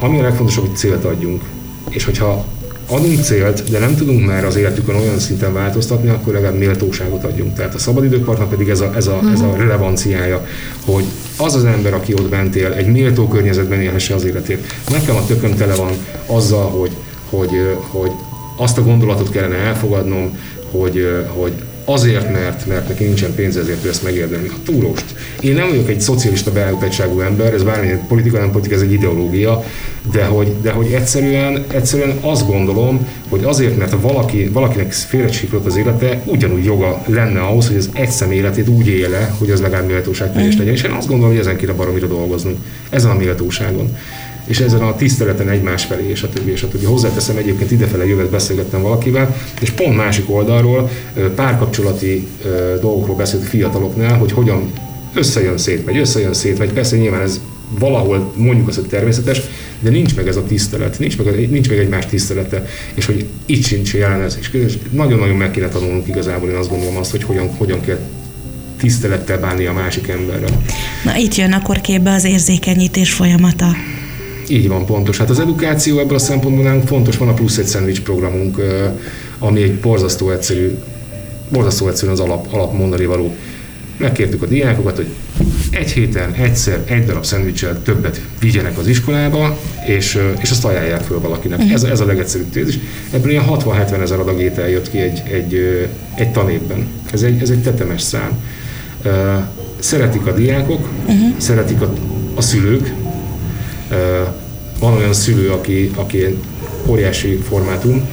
ami a legfontosabb, hogy célt adjunk. És hogyha adunk célt, de nem tudunk már az életükön olyan szinten változtatni, akkor legalább méltóságot adjunk. Tehát a szabadidőkpartnak pedig ez a, ez, a, ez a mhm. relevanciája, hogy az az ember, aki ott bent él, egy méltó környezetben élhesse az életét. Nekem a tököm tele van azzal, hogy, hogy, hogy azt a gondolatot kellene elfogadnom, hogy, hogy azért, mert, mert neki nincsen pénz, ezért ő ezt megérdemli. A túlost. Én nem vagyok egy szocialista beállítottságú ember, ez bármilyen politika, nem politika, ez egy ideológia, de hogy, de hogy egyszerűen, egyszerűen azt gondolom, hogy azért, mert valaki, valakinek félrecsiklott az élete, ugyanúgy joga lenne ahhoz, hogy az egy szem életét úgy éle, hogy az legalább méltóság teljes legyen. És én azt gondolom, hogy ezen kéne baromira dolgoznunk, ezen a méltóságon és ezen a tiszteleten egymás felé, és a többi, és a többi. Hozzáteszem egyébként idefele jövet beszélgettem valakivel, és pont másik oldalról párkapcsolati dolgokról beszélt fiataloknál, hogy hogyan összejön szét, vagy összejön szét, vagy persze nyilván ez valahol mondjuk azt, hogy természetes, de nincs meg ez a tisztelet, nincs meg, nincs meg egymás tisztelete, és hogy itt sincs jelen ez. És nagyon-nagyon meg kéne tanulnunk igazából, én azt gondolom azt, hogy hogyan, hogyan kell tisztelettel bánni a másik emberrel. Na itt jön akkor képbe az érzékenyítés folyamata. Így van, pontos. Hát az edukáció ebből a szempontból nálunk fontos, van a plusz egy szendvics programunk, ami egy borzasztó egyszerű, borzasztó egyszerű az alap, alap mondani való. Megkértük a diákokat, hogy egy héten egyszer egy darab szendvicsel többet vigyenek az iskolába, és, és azt ajánlják föl valakinek. Uh-huh. Ez, ez a legegyszerűbb tézis. Ebből ilyen 60-70 ezer adag étel jött ki egy, egy, egy tanévben. Ez egy, ez egy tetemes szám. Szeretik a diákok, uh-huh. szeretik a, a szülők, van olyan szülő, aki, aki óriási formátum,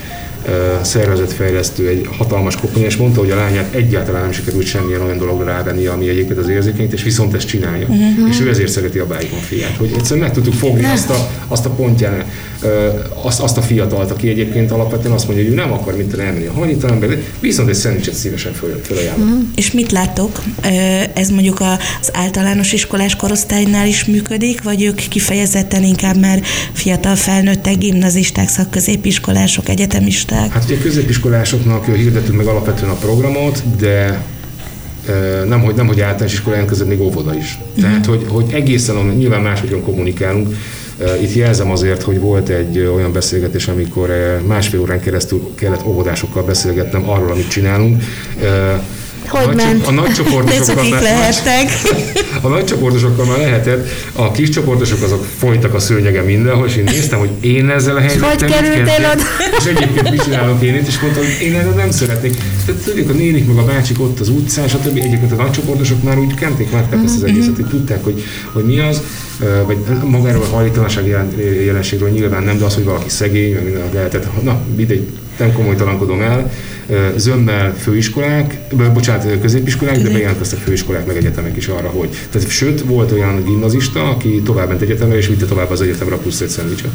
szervezetfejlesztő, egy hatalmas koponya, és mondta, hogy a lányát egyáltalán nem sikerült semmilyen olyan dologra rávenni, ami egyébként az érzékenyt, és viszont ezt csinálja. Uh-huh. És ő ezért szereti a Bájkon fiát. Hogy egyszerűen meg tudtuk fogni azt a, azt a pontján, azt, azt a fiatalt, aki egyébként alapvetően azt mondja, hogy ő nem akar mint elmenni a hanyitalanba, de viszont egy szendvicset szívesen föl, fölajánlom. Uh-huh. És mit láttok? Ez mondjuk az általános iskolás korosztálynál is működik, vagy ők kifejezetten inkább már fiatal felnőttek, gimnazisták, szakközépiskolások, egyetemisták? Iskolák? Hát ugye középiskolásoknak hirdettünk meg alapvetően a programot, de nem, hogy, nem, hogy általános iskolán között még óvoda is. Uh-huh. Tehát, hogy, hogy egészen nyilván máshogyan kommunikálunk. Itt jelzem azért, hogy volt egy olyan beszélgetés, amikor másfél órán keresztül kellett óvodásokkal beszélgetnem arról, amit csinálunk hogy a, ment? A nagy csoportosokkal már, lehettek. A nagy csoportosokkal már lehetett, a kis csoportosok azok folytak a szőnyegen mindenhol, és én néztem, hogy én ezzel a helyzettel Hogy kerültél oda? És egyébként mit csinálok én itt, és mondtam, hogy én ezzel nem szeretnék. Tehát tudjuk, a nénik meg a bácsik ott az utcán, stb. Egyébként a nagy csoportosok már úgy kenték, látták ezt az mhm, egészet, hogy tudták, hogy, hogy mi az, vagy magáról a hajlítalanság jelenségről nyilván nem, de az, hogy valaki szegény, meg minden lehetett. Na, mindegy, nem komolytalankodom el zömmel főiskolák, bocsánat, középiskolák, de bejelentkeztek főiskolák meg egyetemek is arra, hogy. Tehát sőt, volt olyan gimnazista, aki tovább ment egyetemre, és vitte tovább az egyetemre a plusz egy szendvicset.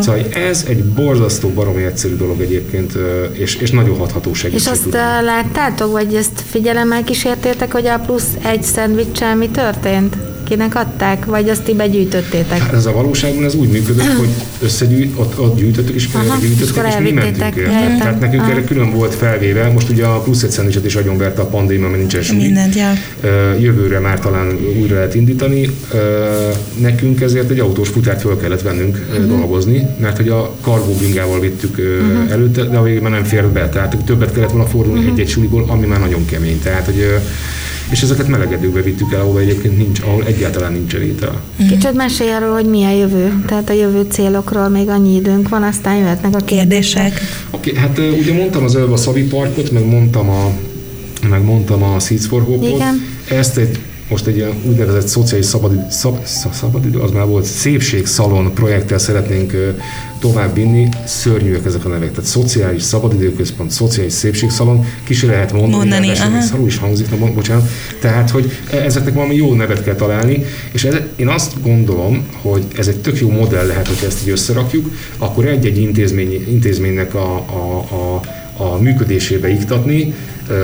Szóval ez egy borzasztó, baromi egyszerű dolog egyébként, és, és nagyon hatható segítség. És azt tudom. láttátok, vagy ezt figyelemmel kísértétek, hogy a plusz egy szendvicsel mi történt? Kinek adták, vagy azt ti begyűjtöttétek? Hát ez a valóságban ez úgy működött, hogy összegyűjt, ott, ott gyűjtöttük, és gyűjtöttük, és mi mentünk Tehát nekünk Aha. erre külön volt felvéve, most ugye a plusz egy szendvicset is agyonverte a pandémia, mert nincsen súly. Mindent, ja. Jövőre már talán újra lehet indítani. Nekünk ezért egy autós futárt föl kellett vennünk uh-huh. dolgozni, mert hogy a kargóbringával vittük uh-huh. előtte, de a végén már nem fér be, tehát többet kellett volna fordulni uh-huh. egy-egy suliból, ami már nagyon kemény. Tehát, hogy és ezeket melegedőbe vittük el, ahol egyébként nincs, ahol egyáltalán nincs étel. Kicsit mesélj arról, hogy mi a jövő, tehát a jövő célokról még annyi időnk van, aztán jöhetnek a kérdések. Oké, okay, hát ugye mondtam az előbb a Szavi Parkot, meg mondtam a, meg mondtam a Seeds for Hope-ot. Ezt egy most egy ilyen úgynevezett szociális szabadidő, szab, szabadidő, az már volt, szépségszalon projekttel szeretnénk tovább vinni. Szörnyűek ezek a nevek. Tehát szociális szabadidőközpont, szociális szépségszalon, ki se lehet mondani, mondani szarul is hangzik, na, bocsánat. Tehát, hogy e- ezeknek valami jó nevet kell találni, és ez, én azt gondolom, hogy ez egy tök jó modell lehet, hogy ezt így összerakjuk, akkor egy-egy intézmény, intézménynek a, a, a, a működésébe iktatni,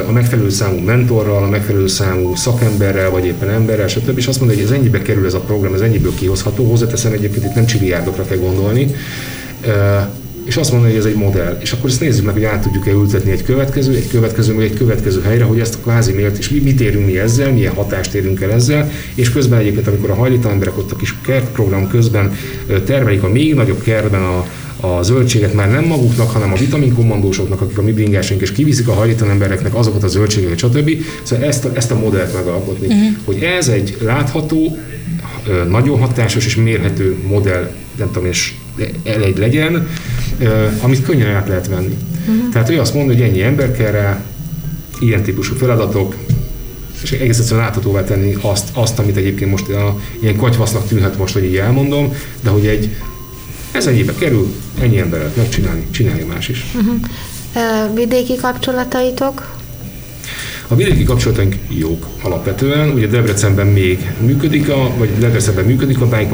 a megfelelő számú mentorral, a megfelelő számú szakemberrel, vagy éppen emberrel, stb. És azt mondja, hogy ez ennyibe kerül ez a program, ez ennyiből kihozható. Hozzáteszem egyébként itt nem csiliárdokra kell gondolni. És azt mondja, hogy ez egy modell. És akkor ezt nézzük meg, hogy át tudjuk-e ültetni egy következő, egy következő, vagy egy következő helyre, hogy ezt kvázi miért, és mit érünk mi ezzel, milyen hatást érünk el ezzel, és közben egyébként, amikor a hajlítalan emberek ott a kis kertprogram közben termelik a még nagyobb kertben a, a zöldséget már nem maguknak, hanem a vitaminkommandósoknak, akik a mi bringásunk, és kiviszik a hajlítalan embereknek azokat a zöldségeket, stb. Szóval ezt a, ezt a modellt megalkotni. Uh-huh. Hogy ez egy látható, nagyon hatásos és mérhető modell, nem tudom, és egy legyen, amit könnyen át lehet venni. Uh-huh. Tehát ő azt mondja, hogy ennyi ember kell rá, ilyen típusú feladatok, és egész egyszerűen láthatóvá tenni azt, azt amit egyébként most a, ilyen katyvasznak tűnhet most, hogy így elmondom, de hogy egy, ez ennyibe kerül, ennyi emberet megcsinálni, csinálja más is. Uh-huh. vidéki kapcsolataitok? A vidéki kapcsolataink jók alapvetően. Ugye Debrecenben még működik a, vagy Debrecenben működik a Bike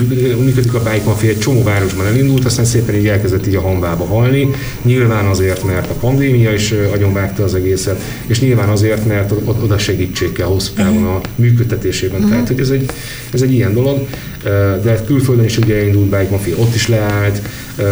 működik, működik a Bike Mafia, egy csomó városban elindult, aztán szépen így elkezdett így a hanvába halni. Nyilván azért, mert a pandémia is agyonvágta az egészet, és nyilván azért, mert oda segítség kell hosszú távon a működtetésében. Uh-huh. Tehát, hogy ez egy, ez egy ilyen dolog de külföldön is ugye indult Bike Mafia, ott is leállt.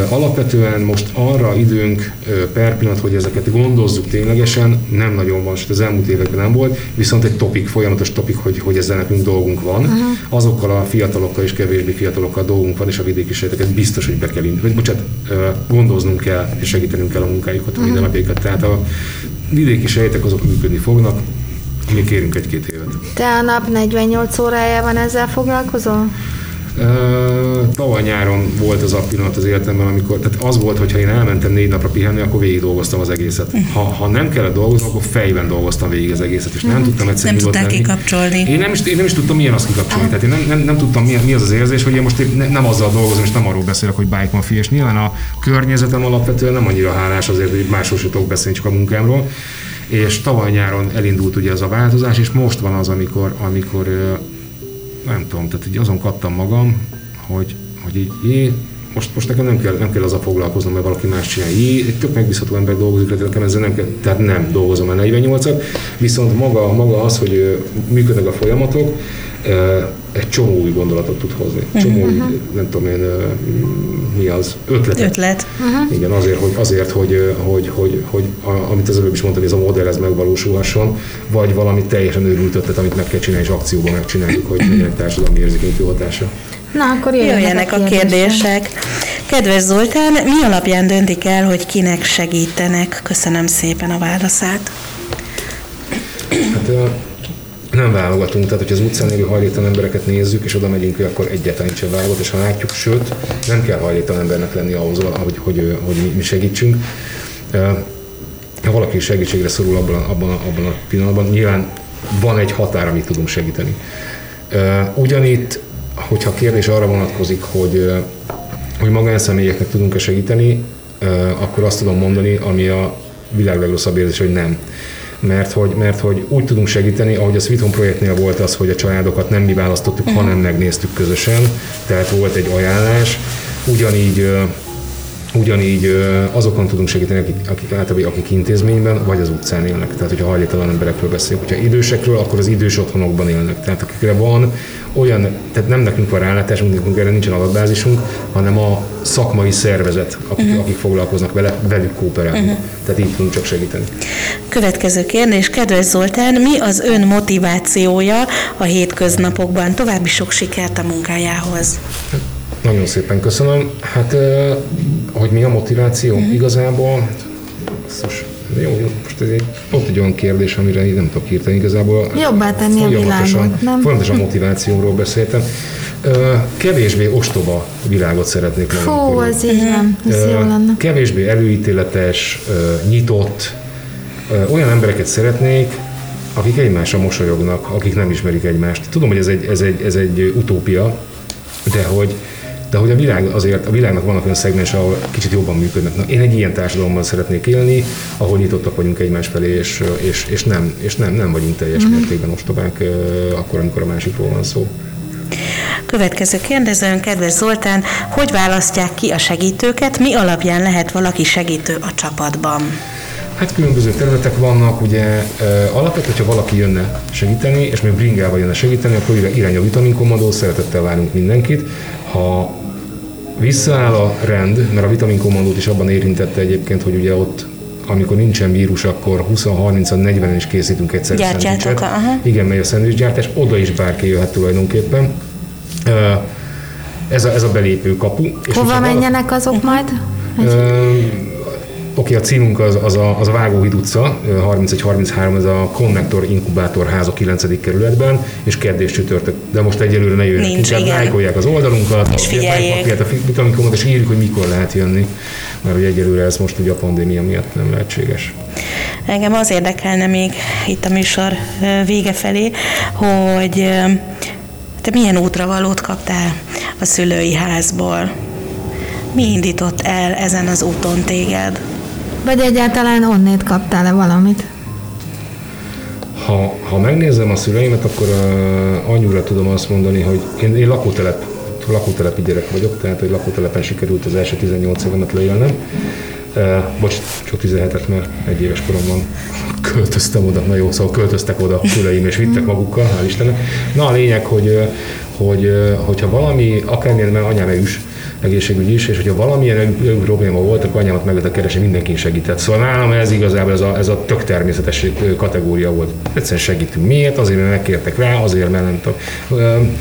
Alapvetően most arra időnk per pillanat, hogy ezeket gondozzuk ténylegesen, nem nagyon van, sőt az elmúlt években nem volt, viszont egy topik, folyamatos topik, hogy, hogy ezzel nekünk dolgunk van. Uh-huh. Azokkal a fiatalokkal és kevésbé fiatalokkal dolgunk van, és a vidéki sejteket biztos, hogy be kell indulni, vagy bocsánat, gondoznunk kell, és segítenünk kell a munkájukat, uh-huh. minden napjaikat. Tehát a vidéki sejtek azok működni fognak, mi kérünk egy-két évet. Te a nap 48 órájában ezzel foglalkozol? Tavaly nyáron volt az a pillanat az életemben, amikor, tehát az volt, hogy ha én elmentem négy napra pihenni, akkor végig dolgoztam az egészet. Ha, ha nem kellett dolgoznom, akkor fejben dolgoztam végig az egészet, és nem uh-huh. tudtam egyszerűen Nem tudták kikapcsolni. Én nem, is, én nem is tudtam, milyen azt kikapcsolni. Tehát én nem, nem, nem tudtam, mi, mi az az érzés, hogy én most én nem azzal dolgozom, és nem arról beszélek, hogy bike mafia, és nyilván a környezetem alapvetően nem annyira hálás azért, hogy másról sem tudok beszélni, csak a munkámról. És tavaly nyáron elindult ugye ez a változás, és most van az, amikor, amikor nem tudom, tehát így azon kaptam magam, hogy, hogy így jé, most, most nekem nem kell, nem kell a foglalkoznom, mert valaki más csinálja. Jé, egy tök megbízható ember dolgozik, tehát nekem ezzel nem kell, tehát nem dolgozom a 48-at, viszont maga, maga az, hogy működnek a folyamatok, egy csomó új gondolatot tud hozni. Csomó uh-huh. új, nem tudom én, mi az, ötlet. Ötlet. Uh-huh. Igen, azért, hogy, azért, hogy, hogy, hogy, hogy a, amit az előbb is mondtam, hogy ez a modell ez megvalósulhasson, vagy valami teljesen őrült ötlet, amit meg kell csinálni, és akcióban megcsináljuk, hogy legyen egy társadalmi érzékenyítő hatása. Na, akkor jöjjenek, jöjjenek a kérdések. Kedves Zoltán, mi alapján döntik el, hogy kinek segítenek? Köszönöm szépen a válaszát. Hát nem válogatunk, tehát hogy az utcán élő hajléktalan embereket nézzük, és oda megyünk, akkor egyáltalán nincsen válogat, és ha látjuk, sőt, nem kell hajléktalan embernek lenni ahhoz, hogy, hogy, hogy mi segítsünk. Ha valaki segítségre szorul abban, abban, abban a pillanatban, nyilván van egy határ, amit tudunk segíteni. Ugyanitt, hogyha kérdés arra vonatkozik, hogy, hogy magánszemélyeknek tudunk-e segíteni, akkor azt tudom mondani, ami a világ legrosszabb érzés, hogy nem mert hogy, mert hogy úgy tudunk segíteni, ahogy a Sweet Home projektnél volt az, hogy a családokat nem mi választottuk, uh-huh. hanem megnéztük közösen, tehát volt egy ajánlás, ugyanígy Ugyanígy azokon tudunk segíteni, akik, akik általában akik intézményben vagy az utcán élnek. Tehát, hogyha hajléktalan emberekről beszélünk, hogyha idősekről, akkor az idős otthonokban élnek. Tehát akikre van olyan, tehát nem nekünk van rálátásunk, nekünk erre nincsen adatbázisunk, hanem a szakmai szervezet, akik, uh-huh. akik foglalkoznak vele, velük kooperálunk. Uh-huh. Tehát így tudunk csak segíteni. Következő kérdés, kedves Zoltán, mi az ön motivációja a hétköznapokban? További sok sikert a munkájához. Nagyon szépen köszönöm. Hát, hogy mi a motiváció? Mm. Igazából, szus, Jó, most ez egy, pont egy olyan kérdés, amire én nem tudok írtani igazából. Jobbá tenni a világot, nem? Folyamatosan motivációmról beszéltem. Kevésbé ostoba világot szeretnék magamkor. Fú, az így van, ez jó lenne. Kevésbé előítéletes, nyitott, olyan embereket szeretnék, akik egymásra mosolyognak, akik nem ismerik egymást. Tudom, hogy ez egy, ez egy, ez egy utópia, de hogy, de hogy a világ azért, a világnak vannak olyan szegmens, ahol kicsit jobban működnek. Na, én egy ilyen társadalomban szeretnék élni, ahol nyitottak vagyunk egymás felé, és, és, és, nem, és nem, nem vagyunk teljes mm-hmm. mértékben ostobák akkor, amikor a másikról van szó. Következő kérdezőn, kedves Zoltán, hogy választják ki a segítőket, mi alapján lehet valaki segítő a csapatban? Hát különböző területek vannak, ugye alapvetően, hogyha valaki jönne segíteni, és még bringával jönne segíteni, akkor irány a vitaminkommandó, szeretettel várunk mindenkit. Ha visszaáll a rend, mert a vitaminkommandót is abban érintette egyébként, hogy ugye ott amikor nincsen vírus, akkor 20-30-40-en is készítünk egyszer szendvicset. Igen, megy a szendvicsgyártás, oda is bárki jöhet tulajdonképpen. Ez a, ez a belépő kapu. Hova menjenek azok majd? Oké, a címunk az, az, a, az a Vágóhíd utca, 31-33, ez a Connector Inkubátor ház a 9. kerületben, és kérdés csütörtök. De most egyelőre ne jöjjenek, Nincs, inkább lájkolják az oldalunkat, és figyeljék. a vitamikomot, és írjuk, hogy mikor lehet jönni, mert hogy egyelőre ez most ugye a pandémia miatt nem lehetséges. Engem az érdekelne még itt a műsor vége felé, hogy te milyen útravalót kaptál a szülői házból? Mi indított el ezen az úton téged? Vagy egyáltalán onnét kaptál-e valamit? Ha, ha megnézem a szüleimet, akkor uh, anyúra tudom azt mondani, hogy én, én lakótelep, lakótelepi gyerek vagyok, tehát hogy lakótelepen sikerült az első 18 évemet leélnem. Uh, bocs, csak 17-et, mert egy éves koromban költöztem oda, na jó, szóval költöztek oda a szüleim, és vittek magukkal, hál' Istennek. Na a lényeg, hogy, hogy hogyha valami, akármilyen, mert anyám is, egészségügy is, és hogyha valamilyen probléma volt, akkor anyámat meg lehetett keresni, mindenki segített. Szóval nálam ez igazából ez a, ez a tök természetes kategória volt. Egyszerűen segítünk. Miért? Azért, mert megkértek rá, azért, mert nem tudom.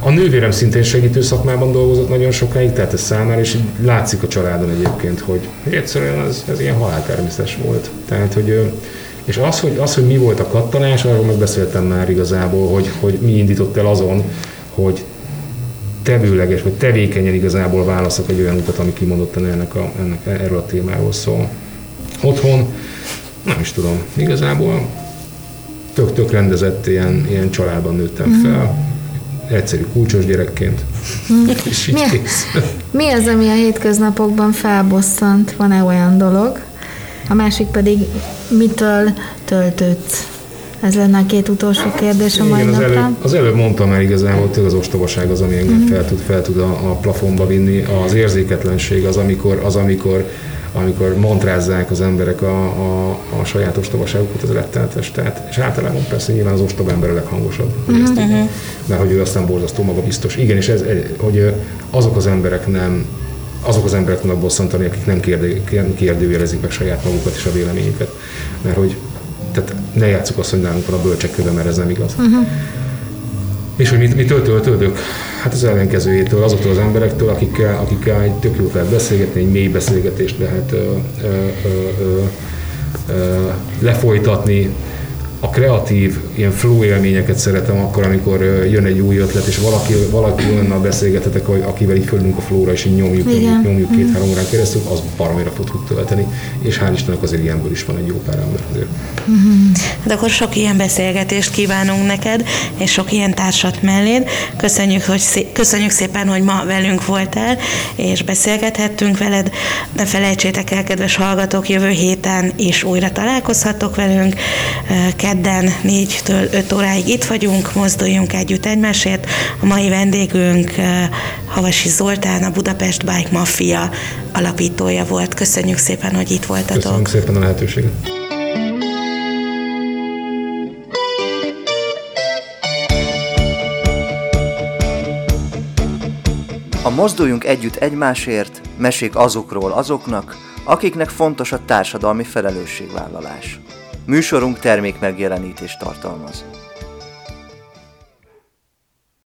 A nővérem szintén segítő szakmában dolgozott nagyon sokáig, tehát ez számára, és látszik a családon egyébként, hogy egyszerűen ez, ez ilyen haláltermészetes volt. Tehát, hogy és az, hogy, az, hogy mi volt a kattanás, arról megbeszéltem már igazából, hogy, hogy mi indított el azon, hogy tevőleges, vagy tevékenyen igazából válaszok egy olyan utat, ami kimondottan ennek a, ennek, erről a témáról szól. Otthon, nem is tudom, igazából tök-tök rendezett ilyen, ilyen családban nőttem mm. fel, egyszerű kulcsos gyerekként, mm. és így mi, kész. mi az, ami a hétköznapokban felbosszant? Van-e olyan dolog? A másik pedig mitől töltődsz? Ez lenne a két utolsó kérdés a mai az előbb, az előbb mondtam már igazából, hogy az ostobaság az, ami engem mm-hmm. fel tud, fel tud a, a plafonba vinni. Az érzéketlenség az, amikor, az, amikor amikor montrázzák az emberek a, a, a saját ostobaságukat, az rettenetes. Tehát, és általában persze nyilván az ostoba ember a leghangosabb, uh-huh. mert hogy ő aztán borzasztó magabiztos. Igen, és ez, hogy azok az emberek nem azok az emberek tudnak bosszantani, akik nem kérdő, kérdőjelezik meg saját magukat és a véleményüket. Mert hogy tehát ne játsszuk azt, hogy nálunk van a bölcsekköve, mert ez nem igaz. Uh-huh. És hogy mit, mitől töltődök? Hát az ellenkezőjétől, azoktól az emberektől, akikkel, akikkel egy tök jó lehet beszélgetni, egy mély beszélgetést lehet ö, ö, ö, ö, lefolytatni, a kreatív, ilyen flow élményeket szeretem akkor, amikor jön egy új ötlet, és valaki, valaki olyannal beszélgetetek, akivel így földünk a flóra, és így nyomjuk, nyomjuk, nyomjuk két-három órán keresztül, az baromira fog tud tölteni, és hál' Istennek azért ilyenből is van egy jó pár ember azért. Hát akkor sok ilyen beszélgetést kívánunk neked, és sok ilyen társat melléd. Köszönjük, hogy szé- köszönjük szépen, hogy ma velünk voltál, és beszélgethettünk veled. Ne felejtsétek el, kedves hallgatók, jövő héten is újra találkozhatok velünk kedden 4-től 5 óráig itt vagyunk, mozduljunk együtt egymásért. A mai vendégünk eh, Havasi Zoltán, a Budapest Bike Mafia alapítója volt. Köszönjük szépen, hogy itt voltatok. Köszönjük szépen a lehetőséget. A Mozduljunk együtt egymásért, mesék azokról azoknak, akiknek fontos a társadalmi felelősségvállalás. Műsorunk termék megjelenítést tartalmaz.